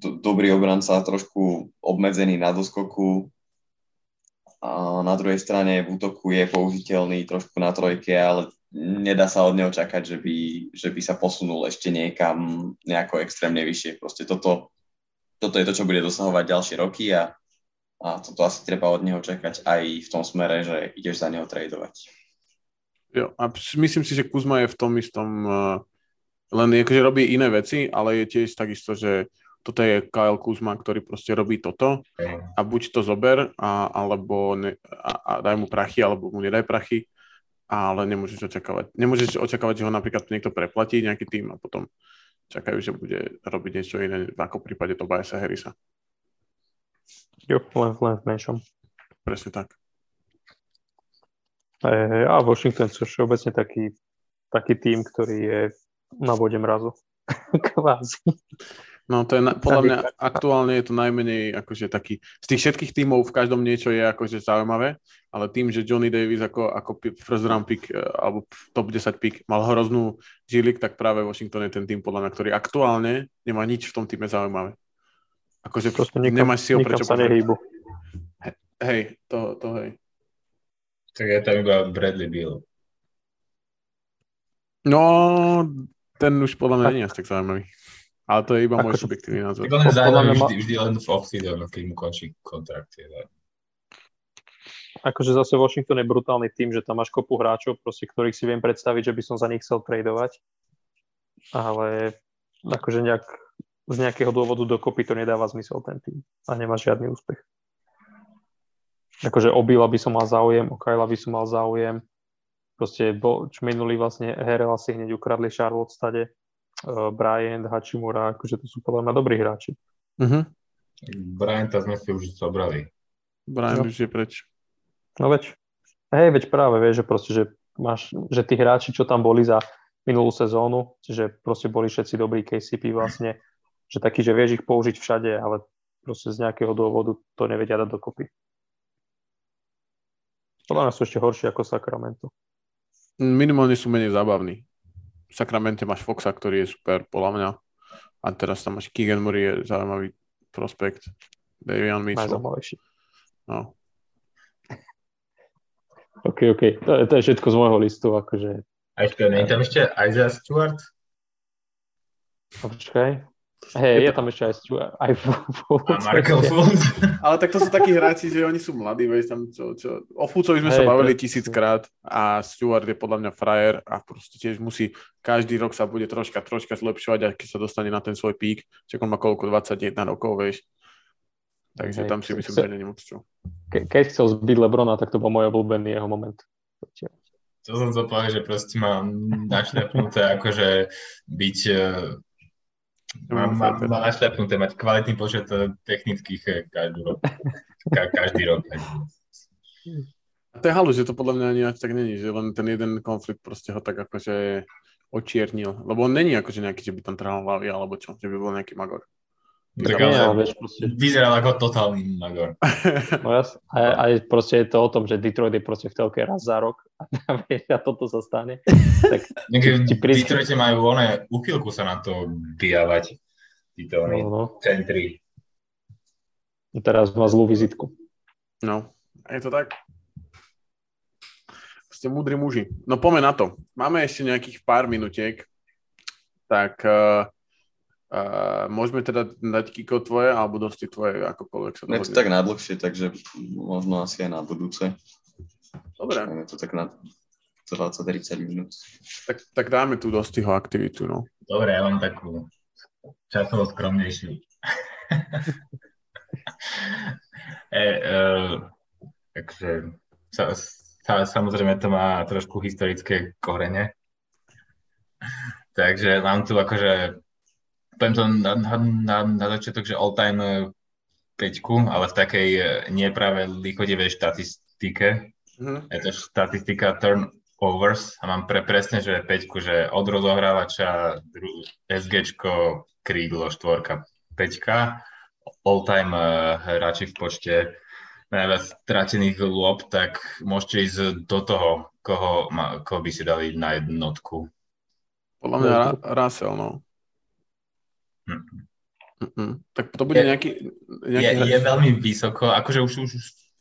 do, dobrý obranca, trošku obmedzený na doskoku. A na druhej strane v útoku je použiteľný trošku na trojke, ale nedá sa od neho čakať, že by, že by sa posunul ešte niekam nejako extrémne vyššie. Proste toto, toto je to, čo bude dosahovať ďalšie roky a a toto asi treba od neho čakať aj v tom smere, že ideš za neho tradovať. Jo, a myslím si, že Kuzma je v tom istom, uh, len je, že robí iné veci, ale je tiež takisto, že toto je Kyle Kuzma, ktorý proste robí toto a buď to zober, a, alebo ne, a, a daj mu prachy, alebo mu nedaj prachy, ale nemôžeš očakávať. Nemôžeš očakávať, že ho napríklad niekto preplatí, nejaký tým a potom čakajú, že bude robiť niečo iné, ako v prípade Tobiasa Harrisa. Jo, len, len v menšom. Presne tak. E, a Washington sú všeobecne taký, taký tým, ktorý je na vode mrazu. Kvázi. No to je, na, podľa mňa aktuálne je to najmenej akože taký, z tých všetkých tímov v každom niečo je akože zaujímavé, ale tým, že Johnny Davis ako, ako first round pick e, alebo top 10 pick mal hroznú žilik, tak práve Washington je ten tým podľa mňa, ktorý aktuálne nemá nič v tom týme zaujímavé. Akože Proste nikam, nemáš si ho prečo sa nehýbu. He, hej, to, to hej. Tak je tam iba Bradley Beal. No, ten už podľa mňa nie je tak zaujímavý. Ale to je iba môj subjektívny názor. Tak on je zaujímavý vždy, vždy len v off-season, keď mu končí kontrakt. Je akože zase Washington je brutálny tým, že tam máš kopu hráčov, proste, ktorých si viem predstaviť, že by som za nich chcel tradovať. Ale akože nejak z nejakého dôvodu dokopy to nedáva zmysel ten tým a nemá žiadny úspech. Akože o by som mal záujem, o Kyla by som mal záujem. Proste bol, minulý vlastne Herel si hneď ukradli Charlotte stade. Uh, Bryant, Hachimura, akože to sú podľa mňa dobrí hráči. Uh-huh. Bryanta sme si už zobrali. Bryant no. už je preč. No veď, hej, veď práve vieš, že proste, že máš, že tí hráči, čo tam boli za minulú sezónu, že proste boli všetci dobrí KCP vlastne, že taký, že vieš ich použiť všade, ale proste z nejakého dôvodu to nevedia dať dokopy. Podľa nás sú ešte horšie ako Sacramento. Minimálne sú menej zábavní. V Sacramente máš Foxa, ktorý je super, podľa mňa. A teraz tam máš Keegan Murray, je zaujímavý prospekt. Davian Mitchell. Najzaujímavejší. No. OK, OK. To, to je všetko z môjho listu, akože. A ešte, nie je tam ešte Isaiah Stewart? Počkaj. Hej, je, je tam ešte aj, aj A Markel Fultz. Ale tak to sú takí hráči, že oni sú mladí, veď tam čo, čo... O Fulcovi sme hey, sa bavili to... tisíckrát a Stewart je podľa mňa frajer a proste tiež musí, každý rok sa bude troška, troška zlepšovať a keď sa dostane na ten svoj pík, čo on má koľko, 21 rokov, vieš. Takže hey, tam si myslím, že není moc čo. Ke, keď chcel zbyť Lebrona, tak to bol môj obľúbený jeho moment. To som to povedal, že proste mám načlepnuté akože byť Mám našlepnuté mať kvalitný počet eh, technických eh, každý rok. Ka, každý rok. A to je halu, že to podľa mňa ani tak není, že len ten jeden konflikt proste ho tak akože očiernil. Lebo on není akože nejaký, že by tam trhal hlavy alebo čo, že by bol nejaký magor. Tak ale, ale vieš, proste... vyzeral ako totálny magor. No jas, aj, aj proste je to o tom, že Detroit je proste v telke raz za rok a, vieš, a toto sa stane. Tak ti prísť... Detroite majú oné uchylku sa na to vyjavať. Títo no, no. centri. Teraz má zlú vizitku. No, je to tak. Ste múdri muži. No poďme na to. Máme ešte nejakých pár minutiek. Tak uh, Uh, môžeme teda dať Kiko tvoje, alebo dosť tvoje, akokoľvek sa dohodne. Je to tak najdlhšie, takže možno asi aj na budúce. Dobre. Je to tak na 20-30 minút. Tak, tak dáme tu dostyho aktivitu, no. Dobre, ja mám takú časovo skromnejšiu. e, uh, takže sa, sa, samozrejme to má trošku historické korene. Takže mám tu akože poviem to na, na, na začiatok, že all-time e, peťku, ale v takej e, nepráve lichodivej štatistike. Mm-hmm. Je to štatistika turnovers a mám pre presne, že peťku, že od rozohrávača SGčko, krídlo, štvorka, peťka, all-time e, hráči v počte najviac stratených lôb, tak môžete ísť do toho, koho, koho by si dali na jednotku. Podľa mňa Russell, no. Mm-mm. Tak to bude je, nejaký... nejaký je, je veľmi vysoko, akože už, už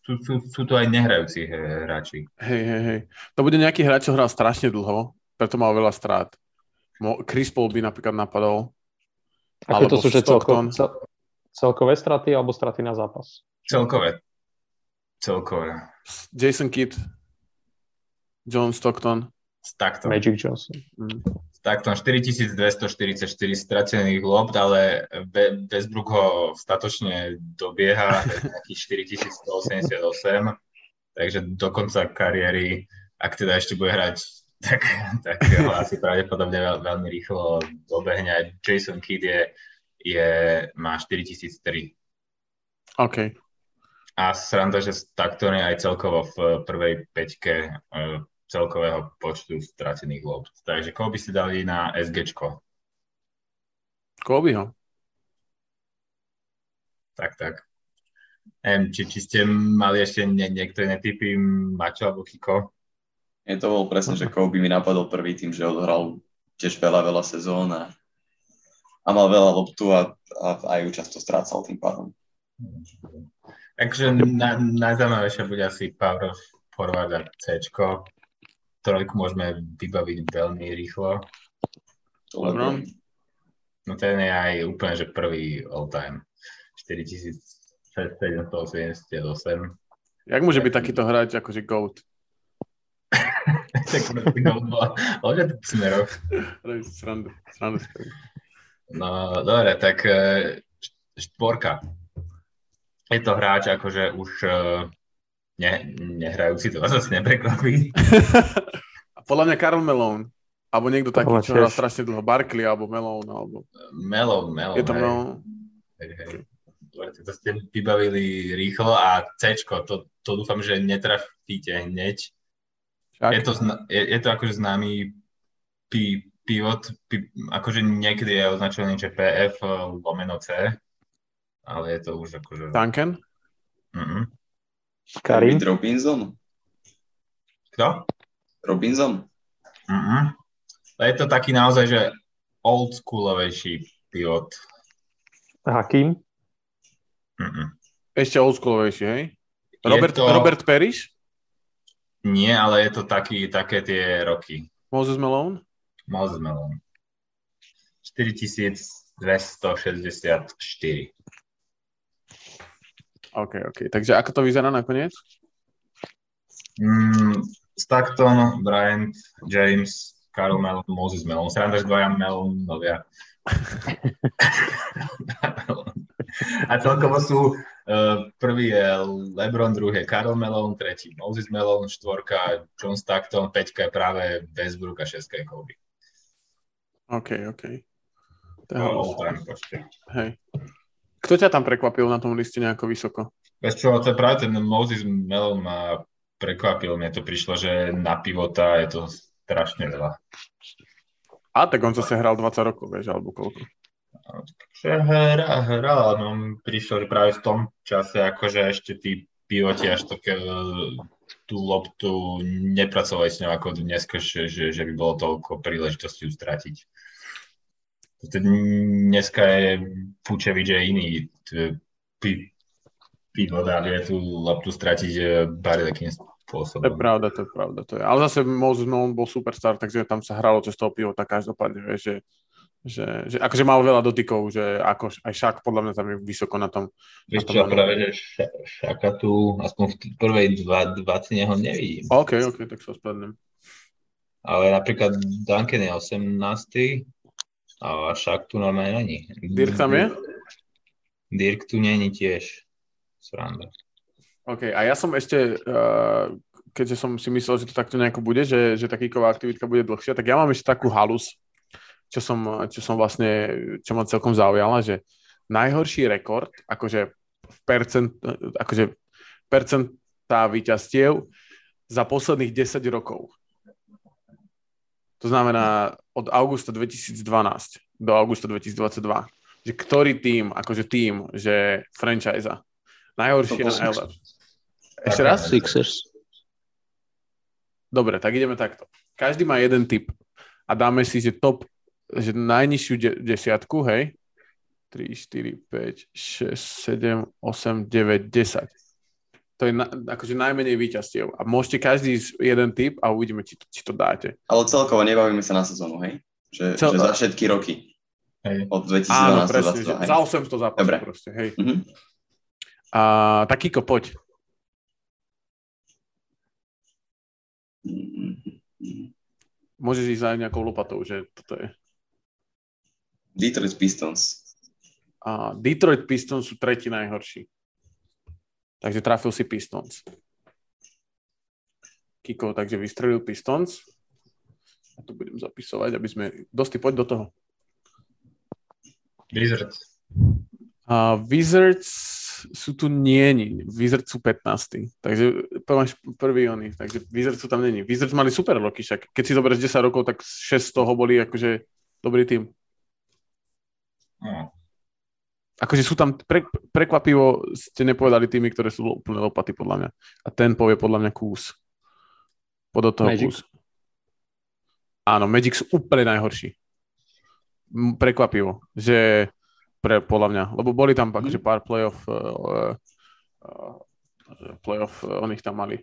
sú, sú, sú to aj nehrajúci hráči. Hej, hej, hej. To bude nejaký hráč, čo hral strašne dlho, preto mal veľa strát. Chris Paul by napríklad napadol. Aké to sú, že celko, cel, celkové straty alebo straty na zápas? Celkové. Celkové. Jason Kidd, John Stockton. Stockton. Magic Johnson. Mm takto 4244 stratených lob, ale Westbrook ho statočne dobieha nejakých 4188, takže do konca kariéry, ak teda ešte bude hrať, tak, tak ho asi pravdepodobne veľ, veľmi rýchlo dobehne. Jason Kidd je, je, má 4003. OK. A sranda, že takto je aj celkovo v prvej peťke e, celkového počtu stratených lob. Takže koho by ste dali na SGčko? Kobyho. Tak, tak. Neviem, či, či ste mali ešte nie, niektoré netypy, Mačo alebo Kiko? Je to bol presne, že Kobe mi napadol prvý tým, že odhral tiež veľa, veľa sezón a, a mal veľa loptu a, a aj ju často strácal tým pádom. Takže na, najzaujímavejšia bude asi Power Forward a C trojku môžeme vybaviť veľmi rýchlo. Lebron? No ten je aj úplne, že prvý all time. 4778. Jak môže byť takýto hráč akože GOAT? tak GOAT bola v smeroch. Srandu, srandu. No, dobre, tak e, štvorka. Je to hráč akože už e, ne, nehrajúci, to vás asi neprekvapí. Podľa mňa Karl Malone. Alebo niekto taký, čo hral strašne dlho. Barkley alebo Malone. Alebo... Malone, Malone. Je to hej. To ste vybavili rýchlo a C, to, to dúfam, že netrafíte hneď. Je to, je, je to akože známy pi, pivot, pi, akože niekedy je označený, že PF lomeno C, ale je to už akože... Duncan? Mm-mm. Karim? Robinson? Kto? Robinson? Mm-mm. Je to taký naozaj, že old schoolovejší pivot. Hakim? Mm-mm. Ešte old schoolovejší, hej? Robert, to... Robert Parrish? Nie, ale je to taký, také tie roky. Moses Malone? Moses Malone. 4264. OK, OK. Takže ako to vyzerá nakoniec? Mm, Stockton, Bryant, James, Karl Melon, Moses Melon. Sranda, že dvaja Melonovia. A celkovo sú uh, prvý je LeBron, druhý je Karl Melon, tretí Moses Melon, štvorka John Stockton, peťka je práve Westbrook a šestka je Kobe. OK, OK. No, Hej. Kto ťa tam prekvapil na tom liste nejako vysoko? Vieš čo, to je práve ten Moses Melon ma prekvapil. Mne to prišlo, že na pivota je to strašne veľa. A tak on zase hral 20 rokov, vieš, alebo koľko? Hral, hral, ale on prišiel práve v tom čase, akože ešte tí pivoti až také tú loptu nepracovali s ňou ako dnes, že, že by bolo toľko príležitostí stratiť. Dneska je Pučevič je iný pivot a vie tú loptu stratiť e, bare takým spôsobom. To je pravda, to je pravda. To je. Ale zase Moses Malone bol superstar, takže tam sa hralo cez toho pivota každopádne, vieš, že že, že akože mal veľa dotykov, že ako aj Šak podľa mňa tam je vysoko na tom. Vieš čo, práve, že Šaka tu aspoň v prvej dva, 20 ho nevidím. OK, OK, tak sa ospravedlňujem. Ale napríklad Duncan je 18. a Šak tu normálne není. Dirk tam je? Dirk tu není tiež. Sranda. OK, a ja som ešte, uh, keďže som si myslel, že to takto nejako bude, že, že tá kicková aktivitka bude dlhšia, tak ja mám ešte takú halus, čo som, čo som vlastne, čo ma celkom zaujala, že najhorší rekord, akože percent, akože percentá víťazstiev za posledných 10 rokov. To znamená od augusta 2012 do augusta 2022. Že ktorý tým, akože tým, že franchise Najhorší na LF. Ešte raz? Sixers. Dobre, tak ideme takto. Každý má jeden typ a dáme si, že top že najnižšiu de- desiatku, hej, 3, 4, 5, 6, 7, 8, 9, 10. To je na, akože najmenej výťastiev. A môžete každý jeden typ a uvidíme, či to, či to dáte. Ale celkovo nebavíme sa na sezónu, hej? Že, Cel... že za všetky roky. Hej. Od 2012 Áno, presne, 22, hej? za 800 zápasov Dobre. proste, hej. Mm-hmm. A, tak Kiko, poď. Môžeš ísť aj nejakou lopatou, že toto je. Detroit Pistons. A Detroit Pistons sú tretí najhorší. Takže trafil si Pistons. Kiko, takže vystrelil Pistons. A tu budem zapisovať, aby sme... Dosti, poď do toho. Wizards. A Wizards sú tu nie, Wizards sú 15. Takže máš prvý oni, takže Wizards sú tam není. Wizards mali super roky, však keď si zoberieš 10 rokov, tak 6 z toho boli akože dobrý tým. No. Akože sú tam, pre, prekvapivo ste nepovedali tými, ktoré sú úplne lopaty podľa mňa. A ten povie podľa mňa kús. Pod toho Magic. kús. Áno, Magic sú úplne najhorší. Prekvapivo, že pre, podľa mňa, lebo boli tam mm. akože pár playoff uh, uh, playoff uh, oni tam mali.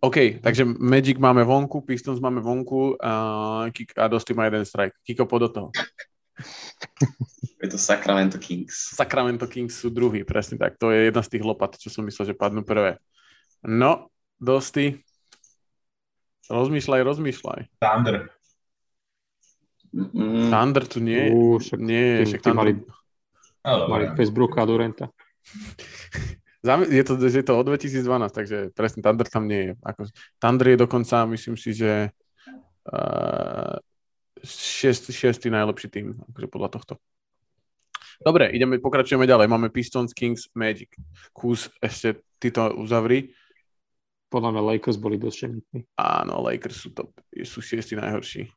OK, takže Magic máme vonku, Pistons máme vonku uh, a Dosti má jeden strike. Kiko, pod do toho. Je to Sacramento Kings. Sacramento Kings sú druhý, presne tak. To je jedna z tých lopat, čo som myslel, že padnú prvé. No, dosti. Rozmýšľaj, rozmýšľaj. Thunder. Mm. Thunder tu nie, uh, však, nie, však Thunder... mali, oh, mali Westbrooka a Durenta. je to, je to od 2012, takže presne Thunder tam nie je. Ako, Thunder je dokonca, myslím si, že uh, šiestý, šiestý najlepší tým, akože podľa tohto. Dobre, ideme, pokračujeme ďalej. Máme Pistons, Kings, Magic. Kus, ešte ty to uzavri. Podľa mňa Lakers boli dosť šemitní. Áno, Lakers sú, top, sú šiestý najhorší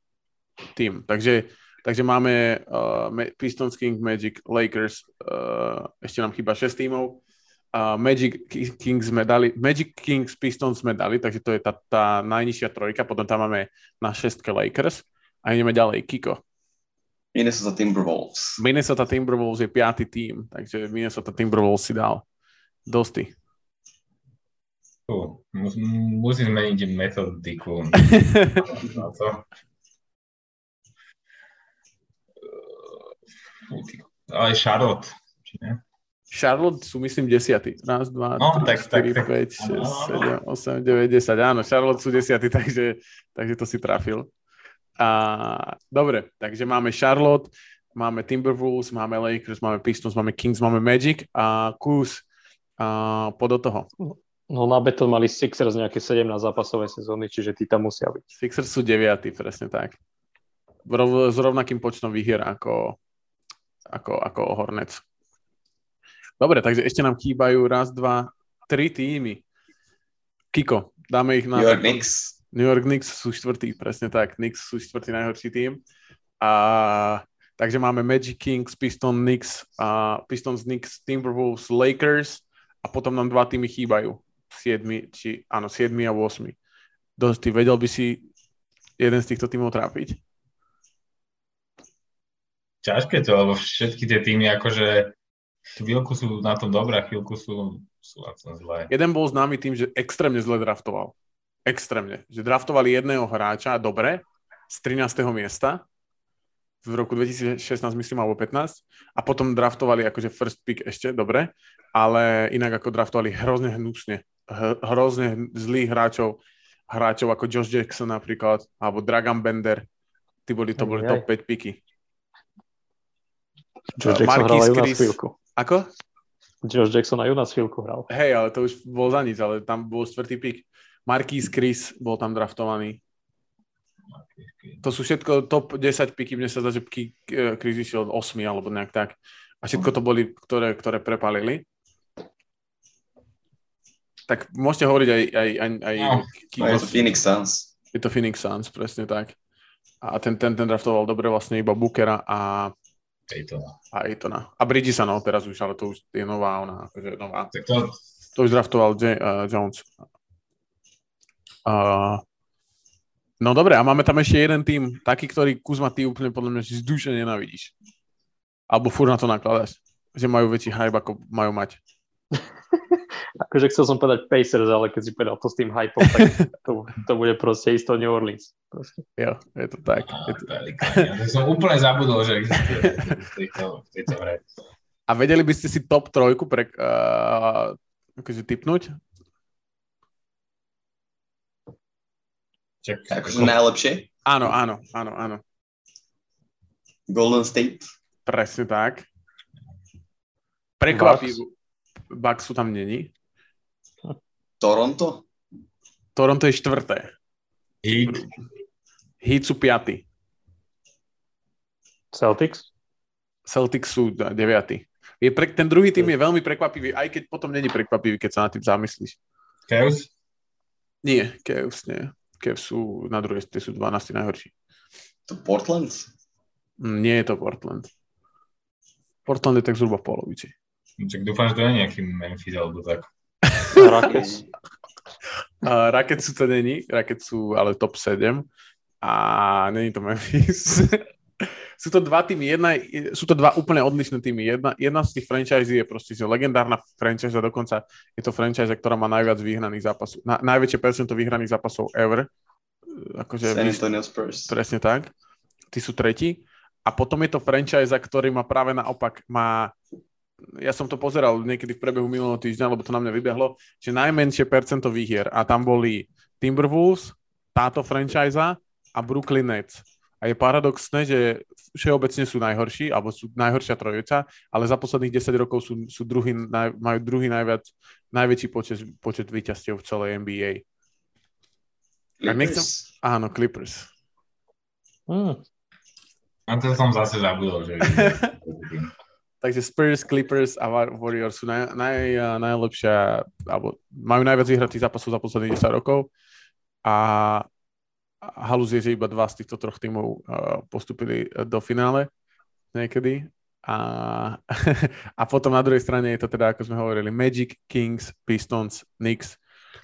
tým. Takže, takže máme uh, Pistons, Kings, Magic, Lakers. Uh, ešte nám chýba 6 tímov. Uh, Magic Kings sme dali, Magic Kings Pistons sme dali, takže to je tá, tá najnižšia trojka, potom tam máme na šestke Lakers a ideme ďalej. Kiko. Minnesota Timberwolves. Minnesota Timberwolves je piatý tým, takže Minnesota Timberwolves si dal. Dosti. Uh, musím zmeniť metodiku. Ale Charlotte, či ne? Charlotte sú, myslím, desiatí. Raz, dva, no, tri, tak, 4, tak, 5, 6, 7, 8, 9, 10. Áno, Charlotte sú desiatí, takže, takže to si trafil. A, dobre, takže máme Charlotte, máme Timberwolves, máme Lakers, máme Pistons, máme Kings, máme Magic a Kus a po do toho. No na beton mali Sixers nejaké 17 zápasové sezóny, čiže tí tam musia byť. Sixers sú deviatí, presne tak. S rovnakým počtom výhier ako, ako, ako Hornets. Dobre, takže ešte nám chýbajú raz, dva, tri týmy. Kiko, dáme ich na... New York Knicks. New York Knicks sú štvrtý, presne tak. Knicks sú štvrtý najhorší tým. A takže máme Magic Kings, Pistons, Knicks, a Pistons, Knicks, Timberwolves, Lakers a potom nám dva týmy chýbajú. 7, či, áno, 7 a 8. Dosť, ty vedel by si jeden z týchto týmov trápiť? Ťažké to, lebo všetky tie týmy akože chvíľku sú na tom dobré, chvíľku sú, sú na tom zlé. Jeden bol známy tým, že extrémne zle draftoval. Extrémne. Že draftovali jedného hráča, dobre, z 13. miesta v roku 2016, myslím, alebo 15 a potom draftovali akože first pick ešte, dobre, ale inak ako draftovali hrozne hnusne hrozne zlých hráčov, hráčov ako Josh Jackson napríklad, alebo Dragan Bender, tí boli, to boli top 5 piky. Josh Jackson Marquis hral aj u nás chvíľku. Ako? Josh Jackson aj u nás chvíľku hral. Hej, ale to už bol za nič, ale tam bol štvrtý pik. Marquis Chris bol tam draftovaný. To sú všetko top 10 piky, mne sa zdá, že Chris išiel 8 alebo nejak tak. A všetko to boli, ktoré, ktoré prepalili tak môžete hovoriť aj... aj, aj, aj no, je to Phoenix Suns. Je to Phoenix Suns, presne tak. A ten, ten, ten draftoval dobre vlastne iba Bookera a Ejtona. A Ejtona. A Bridgesa, no teraz už, ale to už je nová, ona, akože nová. Tak to... to už draftoval J- uh, Jones. Uh, no dobre, a máme tam ešte jeden tým, taký, ktorý Kuzma, ty úplne podľa mňa z duše nenavidíš. Alebo fur na to nakladáš. Že majú väčší hype, ako majú mať. akože chcel som povedať Pacers, ale keď si povedal to s tým hypom, tak to, to bude proste isto New Orleans. Proste. Jo, je to tak. je to... Ja som úplne zabudol, že v tejto, v tejto hre. A vedeli by ste si top trojku pre, uh, akože typnúť? Čak, akože najlepšie? Áno, áno, áno, áno. Golden State? Presne tak. Prekvapivú. Bucks sú tam není. Toronto? Toronto je štvrté. Heat? Heat sú piatý. Celtics? Celtics sú deviatý. Je pre, ten druhý tým je veľmi prekvapivý, aj keď potom není prekvapivý, keď sa na tým zamyslíš. Cavs? Nie, Cavs nie. Cavs sú na druhej, tie sú 12 najhorší. To Portland? Mm, nie je to Portland. Portland je tak zhruba v polovici. Tak dúfam, že to je nejaký Memphis alebo tak. Rockets. Rockets sú to není, Rockets sú ale top 7 a není to Memphis. Sú to dva týmy, jedna, sú to dva úplne odlišné týmy. Jedna, jedna z tých franchise je proste že legendárna franchise dokonca je to franchise, ktorá má najviac vyhraných zápasov, na, najväčšie percento vyhraných zápasov ever. Akože San Antonio Spurs. Presne tak. Tí sú tretí. A potom je to franchise, ktorý má práve naopak, má ja som to pozeral niekedy v prebehu minulého týždňa, lebo to na mňa vybehlo, že najmenšie percento výhier a tam boli Timberwolves, táto franchise a Brooklyn Nets. A je paradoxné, že všeobecne sú najhorší, alebo sú najhoršia trojica, ale za posledných 10 rokov sú, sú druhý, naj, majú druhý najviac, najväčší počet, počet výťastiev v celej NBA. Clippers? Nechcem... Áno, Clippers. Hmm. A to som zase zabudol, že... Takže Spurs, Clippers a Warriors sú naj, naj, najlepšia, alebo majú najviac vyhratých zápasov za posledných 10 rokov a halus je, že iba dva z týchto troch tímov uh, postupili do finále niekedy. A, a potom na druhej strane je to teda, ako sme hovorili, Magic, Kings, Pistons, Knicks,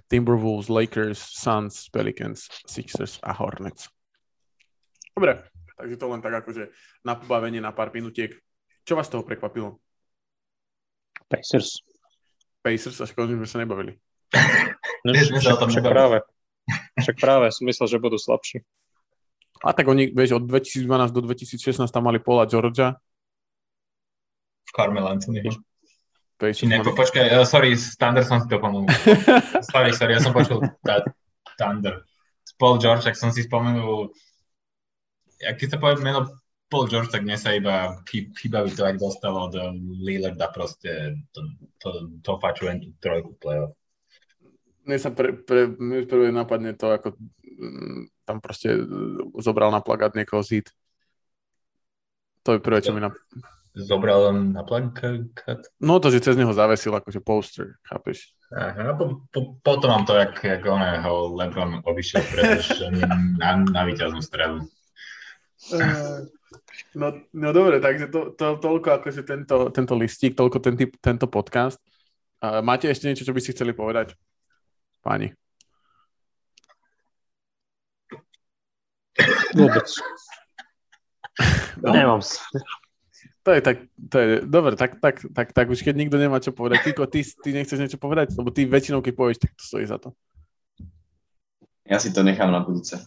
Timberwolves, Lakers, Suns, Pelicans, Sixers a Hornets. Dobre, takže to len tak akože na pobavenie na pár minutiek. Čo vás toho prekvapilo? Pacers. Pacers, až konečne sme sa nebavili. No, však, však práve. Však práve, som myslel, že budú slabší. A tak oni, vieš, od 2012 do 2016 tam mali Paula Georgia. Carmel Anthony. Či ne, počkaj, uh, sorry, Thunder som si to pomohol. sorry, sorry, ja som počul Thunder. Paul George, ak som si spomenul, keď sa povie meno Paul George, tak mne sa iba chýba by to, ak dostalo od Lillarda proste to, to, to tú trojku playoff. Mne sa pre, pre, mne prvé napadne to, ako mm, tam proste zobral na plagát niekoho zít. To je prvé, čo mi napadne zobral len na plakát? No to, že cez neho zavesil akože poster, chápeš? Aha, po, po, potom mám to, jak, jak oného Lebron obišiel na, na víťaznú stredu. Uh, no, no dobre, takže to, to, toľko akože tento, tento listík, toľko ten, tento podcast. Máte ešte niečo, čo by ste chceli povedať? Páni. Vôbec. No. Nemám to je tak, to je, dobre, tak, tak, tak, tak už keď nikto nemá čo povedať. Kiko, ty, ty nechceš niečo povedať? Lebo ty väčšinou, keď povieš, tak to stojí za to. Ja si to nechám na budúce.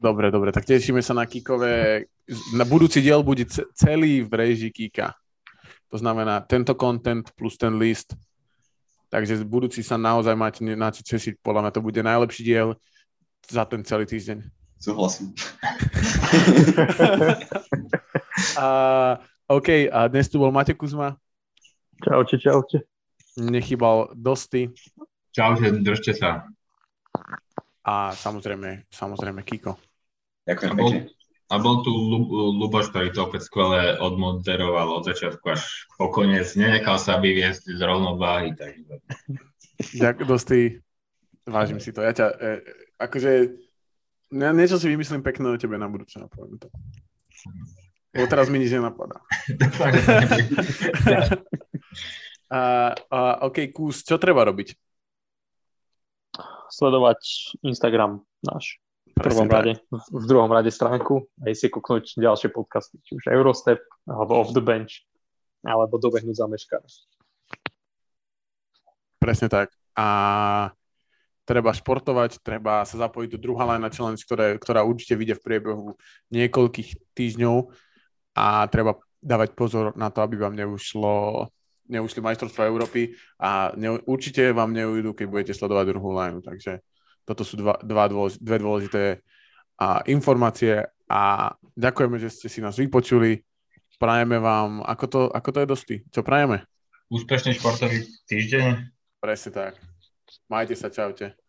Dobre, dobre, tak tešíme sa na Kikové. Na budúci diel bude celý v režii Kika. To znamená tento content plus ten list. Takže budúci sa naozaj máte na čo tešiť. Podľa mňa to bude najlepší diel za ten celý týždeň. Súhlasím. a, OK, a dnes tu bol Mate Kuzma. Čaute, čaute. Nechybal Dosty. Čaute, držte sa. A samozrejme, samozrejme Kiko. Ďakujem bol, a bol tu Luboš, ktorý to opäť skvelé odmoderoval od začiatku až po koniec. Nenechal sa vyviesť z rovnováhy. Takže... Ďakujem, Dosty. Vážim si to. Ja ťa, e, akože, ja niečo si vymyslím pekné o tebe na budúce, poviem to. Lebo teraz mi nič nenapadá. a, a, OK, kus, čo treba robiť? Sledovať Instagram náš. V prvom rade, v druhom rade stránku aj si kúknuť ďalšie podcasty, či už Eurostep, alebo Off the Bench, alebo Dobehnúť za Presne tak. A treba športovať, treba sa zapojiť do druhá line challenge, ktoré, ktorá určite vyjde v priebehu niekoľkých týždňov a treba dávať pozor na to, aby vám neušlo neušli majstrovstva Európy a ne, určite vám neujdu, keď budete sledovať druhú lineu. Takže toto sú dva, dva dôlež, dve dôležité a, informácie a ďakujeme, že ste si nás vypočuli. Prajeme vám, ako to, ako to je dosti? Čo prajeme? Úspešný športový týždeň. Presne tak. Majte sa, čaute.